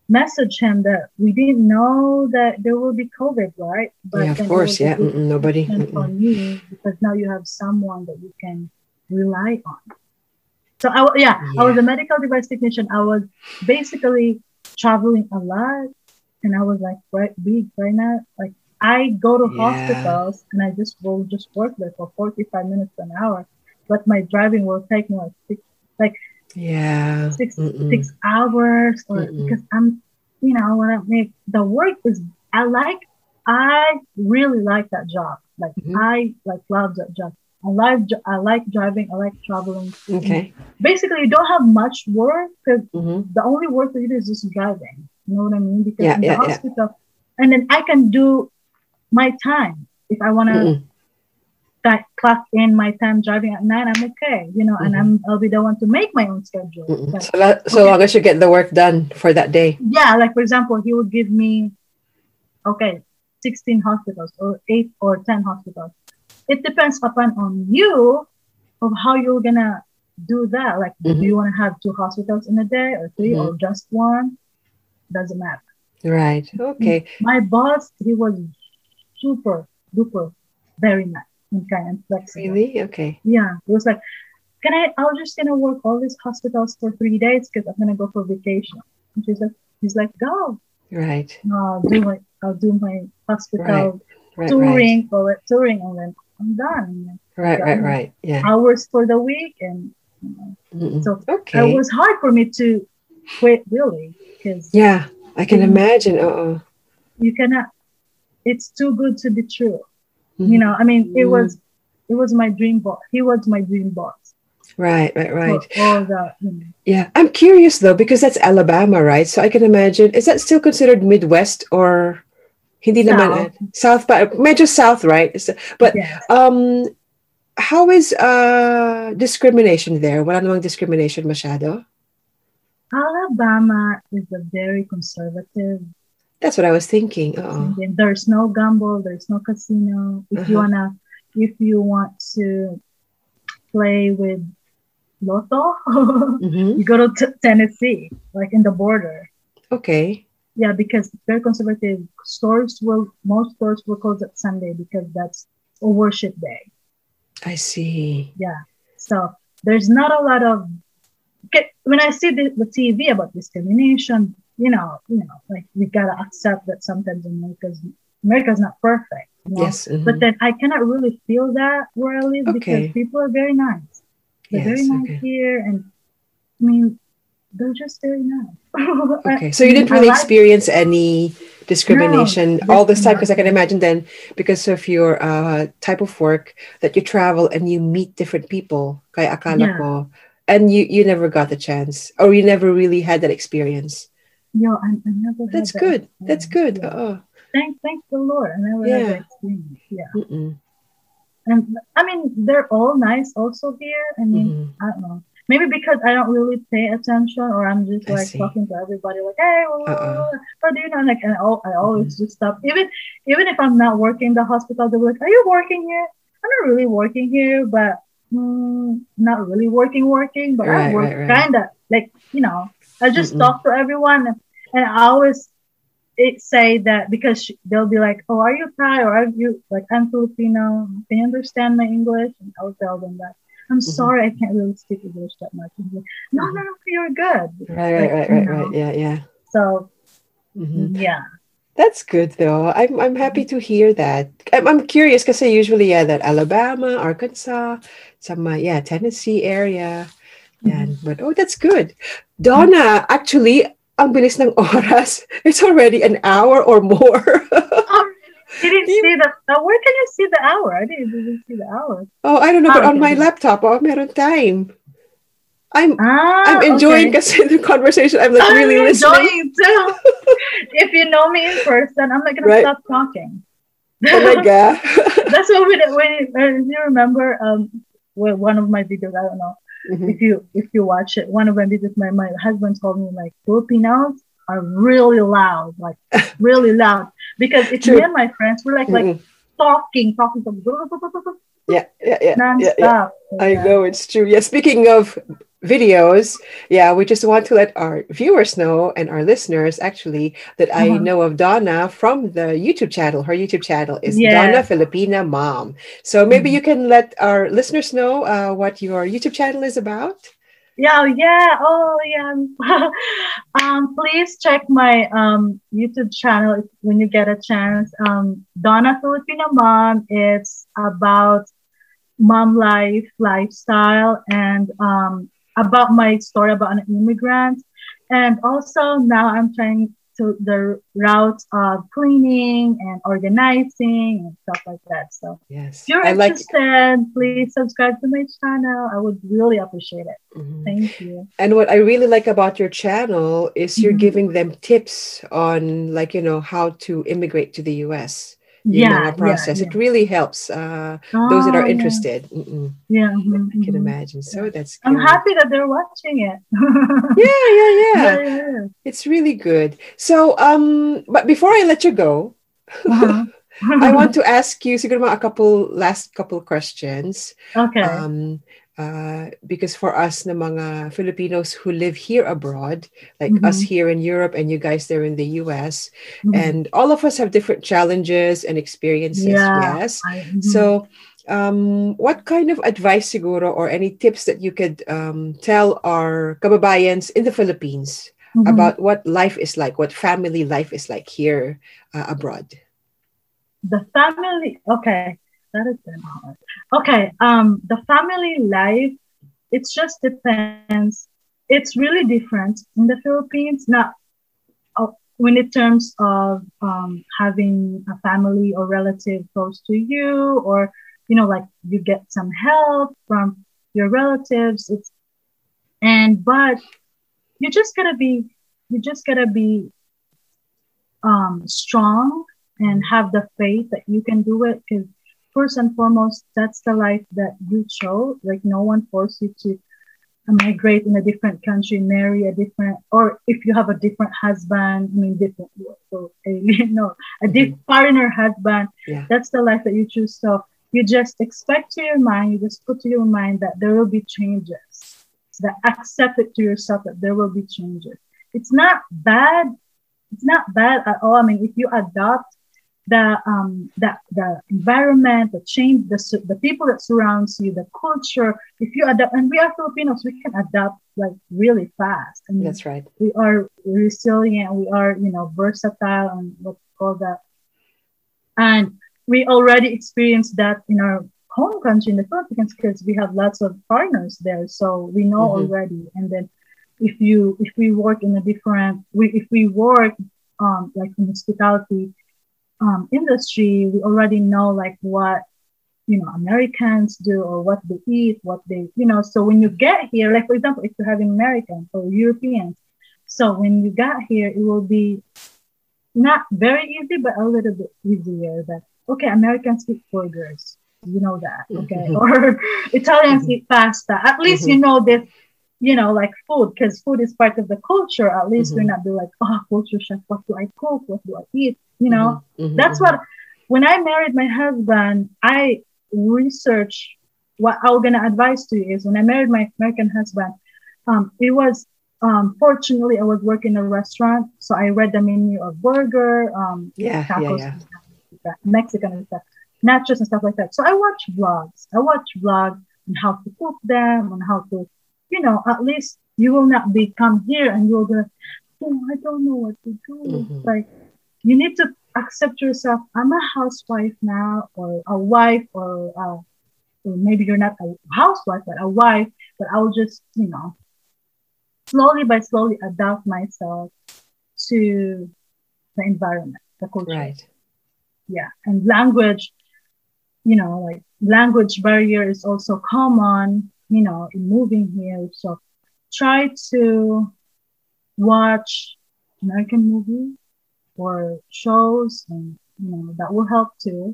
messaged him that we didn't know that there will be COVID, right? But yeah, of course, yeah. nobody. On you because now you have someone that you can rely on. So I yeah, yeah, I was a medical device technician. I was basically traveling a lot, and I was like right big right now. Like I go to yeah. hospitals and I just will just work there for forty five minutes an hour, but my driving will take me like six like yeah six six hours or Mm-mm. because I'm you know when I make the work is I like I really like that job. Like mm-hmm. I like love that job. I like I like driving. I like traveling. Okay. Basically, you don't have much work because mm-hmm. the only work that you do is just driving. You know what I mean? Because yeah, in yeah, the hospital, yeah. and then I can do my time if I want to. Mm-hmm. That clock in my time driving at night, I'm okay, you know, mm-hmm. and I'm I'll be the one to make my own schedule. But, so, that, so okay. long as you get the work done for that day. Yeah, like for example, he would give me, okay, 16 hospitals or eight or 10 hospitals it depends upon on you of how you're gonna do that. Like, mm-hmm. do you want to have two hospitals in a day or 3 mm-hmm. or just one? Doesn't matter. Right. Okay. My boss, he was super duper, very nice and kind and flexible. Really? Okay. Yeah. He was like, can I? I was just gonna work all these hospitals for three days because I'm gonna go for vacation. And she's like, he's like, go. Right. I'll do my, I'll do my hospital right. Right, touring, right. or touring, and then I'm done. Right, right, right. Yeah. Hours for the week, and you know, so okay. it was hard for me to quit really because yeah, I can imagine. Uh oh, You cannot. It's too good to be true. Mm-hmm. You know, I mean, it was it was my dream boss. He was my dream boss. Right, right, right. You know. Yeah, I'm curious though because that's Alabama, right? So I can imagine. Is that still considered Midwest or hindi south. naman south pa medyo south right but yes. um how is uh discrimination there wala namang discrimination masyado Alabama is a very conservative that's what I was thinking Uh-oh. there's no gamble there's no casino if uh-huh. you wanna if you want to play with Lotto, mm-hmm. you go to t- Tennessee, like in the border. Okay yeah, because very conservative stores will most stores will close at Sunday because that's a worship day. I see. Yeah. So there's not a lot of when I see the, the TV about discrimination, you know, you know, like we gotta accept that sometimes America's America's not perfect. You know? Yes. Mm-hmm. But then I cannot really feel that where I live okay. because people are very nice. They're yes, very nice okay. here and I mean they're just very nice. okay, so you didn't really experience any discrimination no, all this time because I can imagine then because of your uh, type of work that you travel and you meet different people. Kaya akala yeah. ko, and you you never got the chance or you never really had that experience. No, I, I never. That's good. That That's good. Yeah. Oh. Thank, thank the Lord. I never yeah. had that experience. Yeah. Mm-mm. And I mean, they're all nice also here. I mean, mm-hmm. I don't know maybe because I don't really pay attention or I'm just like talking to everybody like, hey, what do you know? Like, and I, I always mm-hmm. just stop. Even even if I'm not working in the hospital, they're like, are you working here? I'm not really working here, but mm, not really working, working, but right, I work right, right. kind of like, you know, I just Mm-mm. talk to everyone and, and I always it say that because she, they'll be like, "Oh, are you Thai or are you like I'm Filipino? Can you understand my English?" And I'll tell them that. I'm mm-hmm. sorry, I can't really speak English that much. Like, no, no, no, you're good. Right, right, right, right, right. Yeah, yeah. So, mm-hmm. yeah. That's good though. I'm I'm happy to hear that. I'm, I'm curious because I usually yeah that Alabama, Arkansas, some uh, yeah Tennessee area, and mm-hmm. but oh that's good. Donna, actually, ang bilis ng oras. It's already an hour or more. You didn't you, see the. Uh, where can you see the hour? I didn't even see the hour. Oh, I don't know, but on my laptop, oh, meron time. I'm ah, I'm enjoying okay. the conversation. I'm like I'm really listening. too. if you know me in person, I'm not gonna right. stop talking. Oh my god! That's what we did. When you, you remember, um, well, one of my videos. I don't know mm-hmm. if you if you watch it. One of my videos, my my husband told me like Filipinos are really loud, like really loud. Because it's True. me and my friends, we're like mm-hmm. like talking, talking, talking. Yeah, yeah, yeah. nonstop. yeah, yeah. I know it's true. Yeah, speaking of videos, yeah, we just want to let our viewers know and our listeners actually that I Uh-huh. know of Donna from the YouTube channel. Her YouTube channel is. Donna Filipina Mom. So maybe Mhm. you can let our listeners know uh, what your YouTube channel is about. Yeah, yeah. Oh, yeah. um, please check my um YouTube channel when you get a chance. Um, Donna Filipina Mom. It's about mom life, lifestyle, and um about my story about an immigrant. And also now I'm trying to the route of cleaning and organizing and stuff like that. So Yes, if you're I like. interested, please subscribe to my channel. I would really appreciate it. Mhm. Thank you. And what I really like about your channel is you're Mhm. giving them tips on, like, you know, how to immigrate to the US. Know, Yeah, process. yeah, It really helps uh, yeah. those that Oh, are yeah. interested. Mm-mm. Yeah, mhm, I can mhm. imagine. So that's I'm happy that they're watching it. Yeah, yeah, yeah. yeah, yeah. It's really good. So, um, but before I let you go, Uh-huh. I want to ask you siguro mga a couple last couple questions. okay. Um, uh, because for us na mga Filipinos who live here abroad, like Mhm. us here in Europe and you guys there in the US, Mhm. and all of us have different challenges and experiences. Yeah. Yes. I- mhm. So, um, what kind of advice, siguro, or any tips that you could um, tell our kababayans in the Philippines Mhm. about what life is like, what family life is like here uh, abroad? the family okay that kind of hard. Okay um the family life it just depends. It's really different in the philippines. Not uh, when it terms of um, having a family or relative close to you or you know like you get some help from your relatives it's and but you just gotta be you just gotta be um, strong and have the faith that you can do it because first and foremost that's the life that you chose. Like no one forced you to uh, migrate in a different country marry a different or if you have a different husband i mean different so alien no a mm-hmm. diff- foreigner husband Yeah. that's the life that you choose. So you just expect to your mind you just put to your mind that there will be changes that accept it to yourself that there will be changes. It's not bad it's not bad at all. I mean if you adopt the um the, the environment the change the, the people that surrounds you the culture if you adapt and we are filipinos we can adapt like really fast and That's right. we are resilient we are you know versatile and what's called that and we already experienced that in our home country in the philippines because we have lots of foreigners there so we know Mhm. already and then if you if we work in a different we if we work um like in hospitality um industry we already know like what you know americans do or what they eat what they you know so when you get here like for example if you're having americans or europeans so when you got here it will be not very easy but a little bit easier that okay americans eat burgers you know that okay? Mhm. or italians Mhm. eat pasta. At least you know this you know like food because food is part of the culture. At least we're Mhm. not be like oh culture chef what do i cook? What do i eat you know Mhm, that's mhm. what when I married my husband, I researched what I was gonna advise to you is when I married my American husband, um, it was um, fortunately I was working in a restaurant, so I read the menu of burger, um, Yeah, yeah, tacos, yeah. and stuff Mexican and stuff, nachos and stuff like that. So I watch vlogs. I watch vlogs on how to cook them, on how to, you know, at least you will not be come here and you'll go, oh, I don't know what to do. Mhm. Like you need to accept yourself. I'm a housewife now, or a wife, or, uh, or maybe you're not a housewife, but a wife. But I'll just, you know, slowly by slowly adapt myself to the environment, the culture. Right. Yeah, and language. You know, like language barrier is also common. You know, in moving here, so try to watch American movies or shows, and you know that will help too.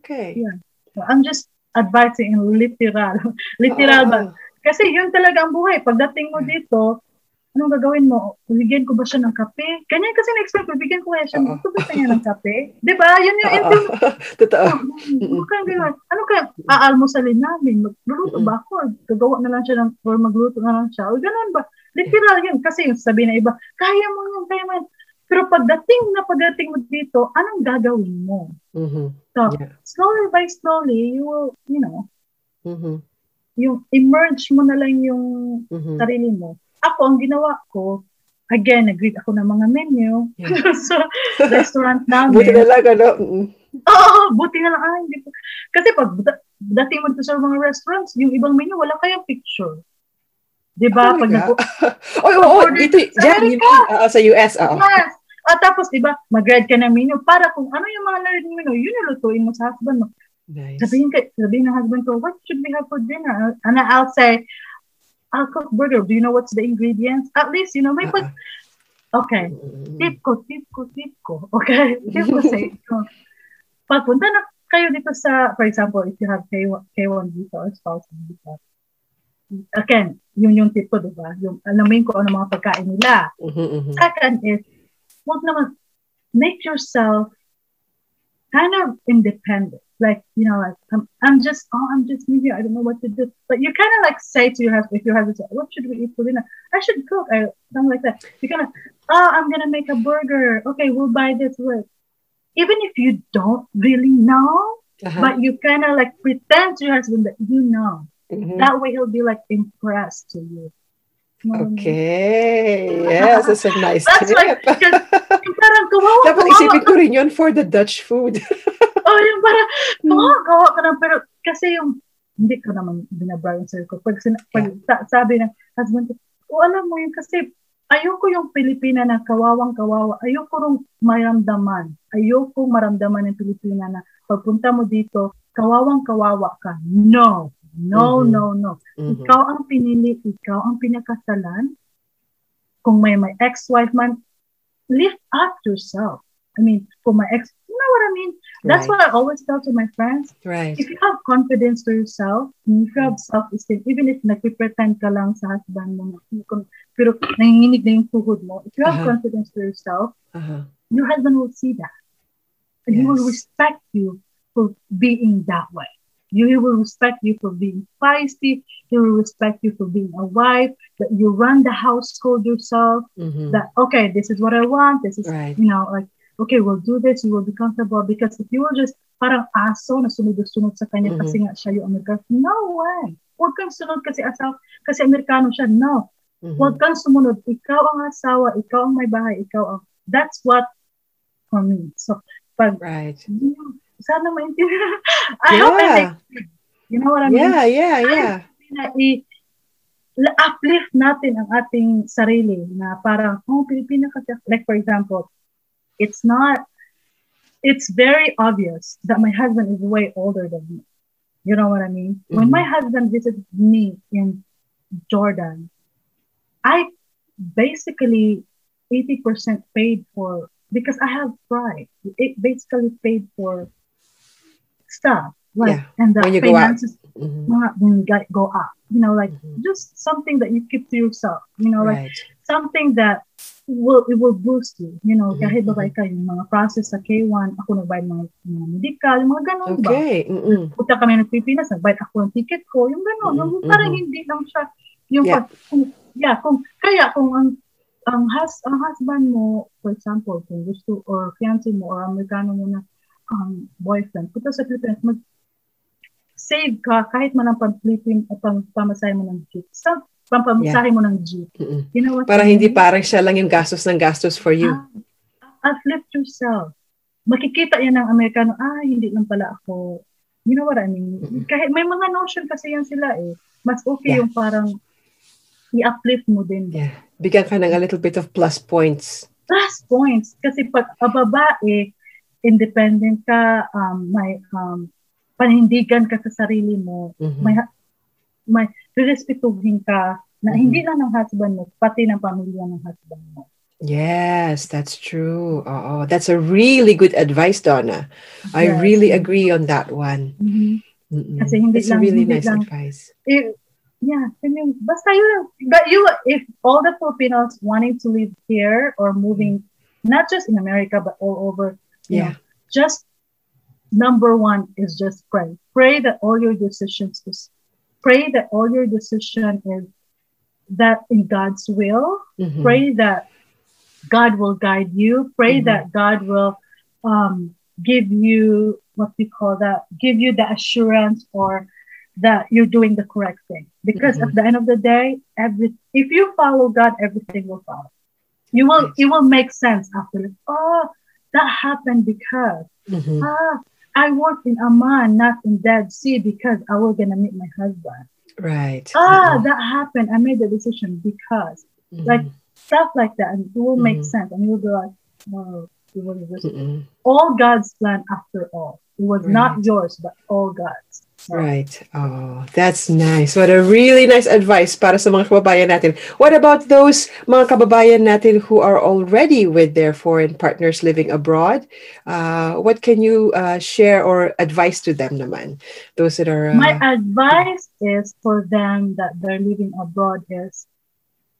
Okay. Yeah. So I'm just advising in literal, literal ba? Oh, Kasi yun talaga ang buhay. Pagdating mo dito, anong gagawin mo? Bibigyan ko ba siya ng kape? Ganyan kasi na-expect bibigyan ko kaya siya, gusto ba niya ng kape? Di ba? Yun yung intend Totoo. Huwag kang gano'n. Ano kaya, aalmusalin namin? Magluluto ba ako? Gagawa na lang siya ng, or magluto na lang siya. O gano'n ba? Literal yun. Kasi yung sabi na iba, kaya mo yun, kaya mo yun. Pero pagdating na pagdating mo dito, anong gagawin mo? Mhm. So, Yeah. slowly by slowly, you will, you know, Mhm. yung emerge mo na lang yung Mhm. sarili mo. Ako, ang ginawa ko, again, nag-read ako ng mga menu. Yeah. so, restaurant namin. Buti na lang, ano? mm. Oo, buti na lang. Ah, hindi ko. Kasi pag da- dating mo dito sa mga restaurants, yung ibang menu, wala kayong picture. Di ba? Pag Talaga? nag- oo, oo, Order dito, sa dyan, yun, ah, sa US, oo. Yes. At tapos, di ba, mag-read ka ng menu para kung ano yung mga na-read ng menu, yun yung lutuin mo sa husband mo. Nice. Sabihin, ka, sabihin ng husband ko, what should we have for dinner? And I'll say, I'll cook burger. Do you know what's the ingredients? At least, you know, may pag... Ah, Okay. tip ko, tip ko, tip ko. Okay? Tip ko sa inyo. Pagpunta na kayo dito sa, for example, if you have K1, K1 visa or spouse visa, again, yun yung tip ko, di ba? Yung alamin ko ano mga pagkain nila. mhm, mhm. Second is, wag naman, make yourself kind of independent. Like, you know, like, I'm, I'm just, oh, I'm just new here. I don't know what to do. But you kind of like say to your husband, if your husband says, what should we eat for dinner? I should cook. I, something like that. You kind of, oh, I'm going to make a burger. Okay, we'll buy this. With. Even if you don't really know, Aha. but you kind of like pretend to your husband that you know. Mhm. That way he'll be like impressed to you. Okay. Yes, that's a nice That's tip. like, yung parang kawawa, Dapat isipin ko rin yun for the Dutch food. Oh, yung parang, Hmm. kawawa ka na, pero kasi yung, hindi ko naman sarili ko. Pag, sina- pag sa- sabi ng husband ko, oh, alam mo yun, kasi ayoko yung Pilipina na kawawang kawawa. Ayoko rong maramdaman. Ayoko maramdaman ng Pilipina na pagpunta mo dito, kawawang kawawa ka. No. No, Mhm. no, no. Mhm. Ikaw ang pinili, ikaw ang pinakasalan. Kung may may ex-wife man, lift up yourself. I mean, kung may ex, you know what I mean? That's Right. what I always tell to my friends. Right. If you have confidence to yourself, if you have self-esteem, even if nagpipretend ka lang sa husband mo, pero nanginginig na yung tuhod mo, if you have Uh-huh. confidence to yourself, Aha. your husband will see that. And he will Yes. respect you for being that way. You, he will respect you for being feisty. He will respect you for being a wife, that you run the household yourself, Mhm. that, okay, this is what I want. This is, Right. you know, like, okay, we'll do this. You will be comfortable. Because if you were just parang aso na sunod-sunod sa kanya Mhm. kasi nga siya yung Amerikano, no way. Huwag kang sunod kasi asawa, kasi Amerikano siya. No. Mhm. Huwag kang sumunod. Ikaw ang asawa, ikaw ang may bahay, ikaw ang... That's what for me. So, pag... Right. Sana maintindihan. I hope I Yeah. make You know what I mean? Yeah, yeah, yeah. I- la- uplift natin ang ating sarili na parang, oh, Pilipina kasi. Like, for example, it's not... It's very obvious that my husband is way older than me. You know what I mean? When Mhm. my husband visited me in Jordan, I basically 80% paid for because I have pride. It basically paid for stuff. Like Yeah, and the go finances Mhm. mga when you got- go up. You know, like Mhm. just something that you keep to yourself. You know, like Right. something that will it will boost you. You know, Mhm, kahit babae ka, yung mga process sa K1, ako nagbayad ng mga medical, yung mga ganun ba? Okay. Mm-mm. punta kami ng Pilipinas, nagbayad ako ng ticket ko, yung gano'n, yung Mhm, parang mhm. hindi lang siya, yung Yeah. pag, kung, yeah, kung, kaya kung ang, ang, hus, ang husband mo, for example, kung gusto, or fiancé mo, or Amerikano mo na um, boyfriend, punta sa Pilipinas, mag, save ka kahit man ang pang-Philippine at pang pamasahe mo ng jeep. Sa pampamasahe mo ng jeep. You know what Para I hindi mean? parang siya lang yung gastos ng gastos for you. Ah, uplift yourself. Makikita yan ng Amerikano, ah, hindi lang pala ako. You know what I mean? Mm-mm. Kahit may mga notion kasi yan sila eh. Mas okay Yeah. yung parang i-uplift mo din. Yeah. Bigyan ka ng a little bit of plus points. Plus points. Kasi pag a babae, independent ka, um, may um, panindigan ka sa sarili mo, Mhm. may, may respetuhin ka na Mhm. hindi lang ng husband mo, pati ng pamilya ng husband mo. Yes, that's true. Oh, that's a really good advice, Donna. I Yes. really agree on that one. Mhm. Mm-mm. Kasi hindi That's a lang- really hindi nice lang- advice. Eh, yeah, you, basta yun. But you, if all the Filipinos wanting to live here or moving, not just in America, but all over, Yeah. know, just number one is just pray. Pray that all your decisions is, pray that all your decision is that in God's will. Mhm. Pray that God will guide you. Pray Mhm. that God will um, give you what we call that, give you the assurance or that you're doing the correct thing. Because Mhm. at the end of the day, every if you follow God, everything will follow. You will Yes. it will make sense after oh, that happened because Mhm. ah, I worked in Amman, not in Dead Sea, because I was gonna meet my husband. Right. Ah, Mhm. that happened. I made the decision because Mhm. like stuff like that, and it will make Mhm. sense, and you'll be like, oh, it was all God's plan after all. It was not yours, but all God's. Right. Oh, that's nice. What a really nice advice para sa mga kababayan natin. What about those mga kababayan natin who are already with their foreign partners living abroad? Uh, what can you uh, share or advice to them naman? Those that are... Uh, My advice is for them that they're living abroad is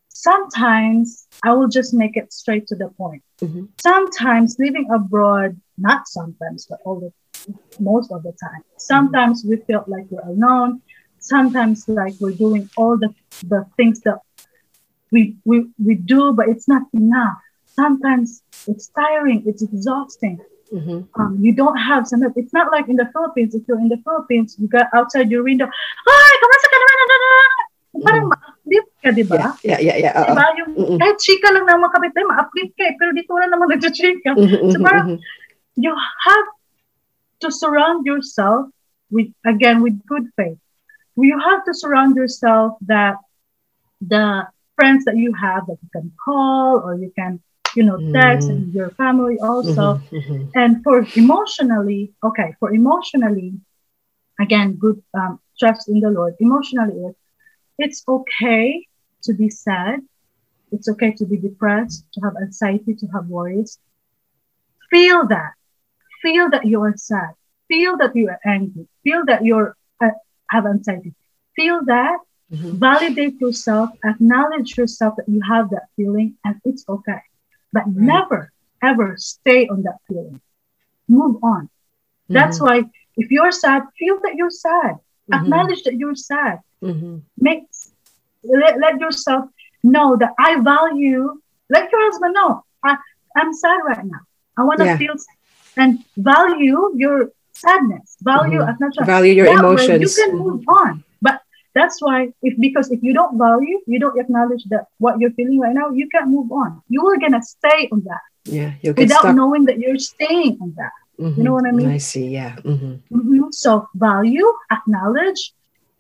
sometimes I will just make it straight to the point. Mhm. Sometimes living abroad, not sometimes, but all the most of the time. Sometimes we feel like we're alone. Sometimes like we're doing all the, the things that we, we we do, but it's not enough. Sometimes it's tiring, it's exhausting. Mhm. um, you don't have some. It's not like in the Philippines. If you're in the Philippines, you got outside your window. Hi, kamusta ka naman? Parang Mm. ma-uplift ka, di ba? Yeah, yeah, yeah. yeah. oo. Diba? Yung, Mm-mm. kahit chika lang ng mga kapitay, ma-uplift ka eh. Pero dito wala naman nag-chika. Mhm, So mhm, parang- mhm. You have to surround yourself with, again, with good faith. You have to surround yourself that the friends that you have that you can call or you can, you know, text Mm. and your family also. Mhm, mhm. and for emotionally okay for emotionally again good um, trust in the lord emotionally it's okay to be sad it's okay to be depressed to have anxiety to have worries feel that feel that you are sad. Feel that you are angry. Feel that you're uh, have anxiety. Feel that. Mhm. validate yourself. Acknowledge yourself that you have that feeling and it's okay. But Right. never ever stay on that feeling. Move on. That's Mhm, why if you're sad feel that you're sad. Mhm, acknowledge that you're sad. Mhm. make let, let yourself know that i value let your husband know I, i'm sad right now. I want to Yeah. feel sad. And value your sadness value Mhm. acknowledge Value your that way emotions. you can move on. But that's why if because if you don't value, you don't acknowledge that what you're feeling right now, you can't move on. You are gonna stay on that Yeah, get without stuck. knowing that you're staying on that. Mhm. know what I mean? I see, yeah. Mhm. Mhm. So value, acknowledge,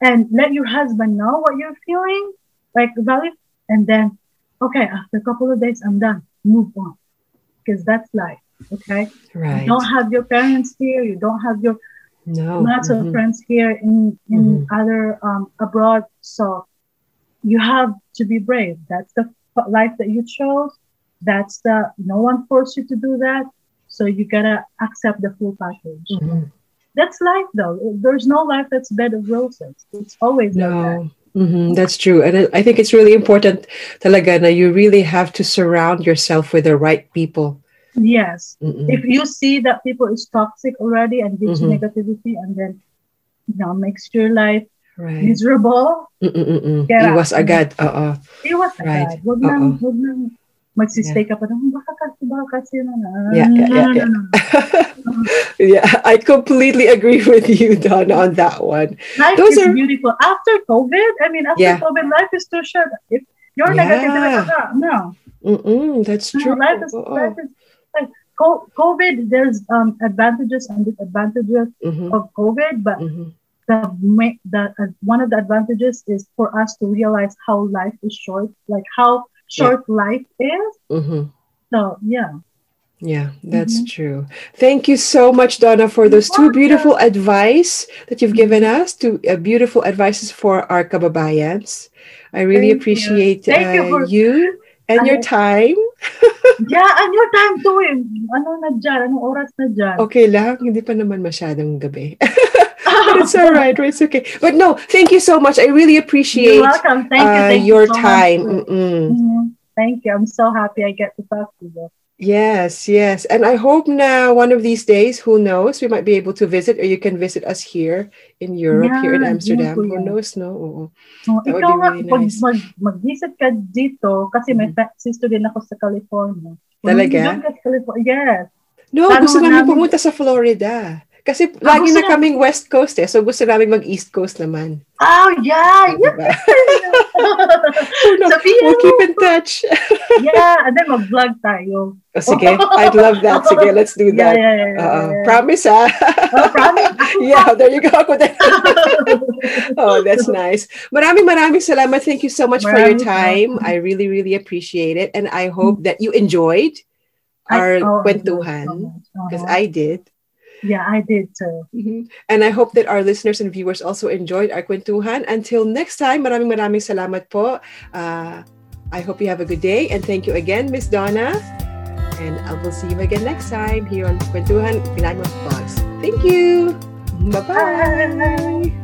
and let your husband know what you're feeling, like value, and then okay, after a couple of days, I'm done. Move on. Because that's life. Okay. Right. You don't have your parents here, you don't have your No. lots of mhm. friends here in in Mhm. other um, abroad. So you have to be brave. That's the life that you chose. That's the no one forced you to do that. So you gotta accept the full package. Mhm. That's life, though. There's no life that's bed of roses. It's always. No. Mhm, That's true. And I- I think it's really important talaga na you really have to surround yourself with the right people. Yes. Mm-mm. If you see that people is toxic already and gives Mhm. negativity, and then you know makes your life Right. miserable, Mm-mm-mm. Iwas agad. Oo. Iwas Right. agad. Huwag nang, huwag nang magsistay ka pa na, baka kasi, baka kasi na na. Yeah, yeah, No, yeah, yeah. yeah, I completely agree with you, Don, on that one. Life Those is are- beautiful. After COVID, I mean, after Yeah. COVID, life is too short. If you're Yeah. negative, no. Mm-mm, that's No, true. life is, life is, like, COVID, there's um, advantages and disadvantages Mhm, of COVID, but mhm. the, the uh, one of the advantages is for us to realize how life is short, like how short life is. Mhm. So, yeah. Yeah, that's Mhm. true. Thank you so much, Donna, for those two beautiful advice that you've given us. Two uh, beautiful advices for our kababayans. I really Thank you. appreciate you uh, for- you and your time. Yeah, your time too eh. Ano na dyan? Anong oras na dyan? Okay lang, hindi pa naman masyadong gabi. it's all right. It's okay. But no, thank you so much. I really appreciate You're welcome. Thank you. uh, Thank your you so time. Mm-mm. Mhm. Thank you. I'm so happy I get to talk to you. Yes, yes. And I hope now one of these days, who knows, we might be able to visit or you can visit us here in Europe, here in Yeah, Amsterdam. yeah, Who knows, no? Oo. Oh, That ikaw nga, really pag nice. mag, mag-visit ka dito, kasi may Mhm. sister din ako sa California. Talaga? sa California, yes. No, Plano gusto namin- pumunta sa Florida. Kasi Ah, lagi na kaming West Coast eh. So gusto namin mag-East Coast naman. Oh, yeah, yeah. Diba? Oh, no. We'll keep in touch. yeah, and then mag-vlog tayo. O, sige, I'd love that. Sige, let's do Yeah, that. yeah, yeah. yeah, Oo. yeah. Promise ah. Oh, promise. yeah, there you go. Ako din. oh, that's nice. Maraming maraming salamat. Thank you so much for your Maraming time. salamat. I really, really appreciate it. And I hope that you enjoyed our I- oh, kwentuhan. so. Because Uh-huh. I did. Yeah, I did too. Mhm. And I hope that our listeners and viewers also enjoyed our kwentuhan. Until next time, maraming maraming salamat po. Uh, I hope you have a good day. And thank you again, Miss Donna. And I will see you again next time here on Kwentuhan Pinay Vlogs. Thank you. Bye-bye. Bye.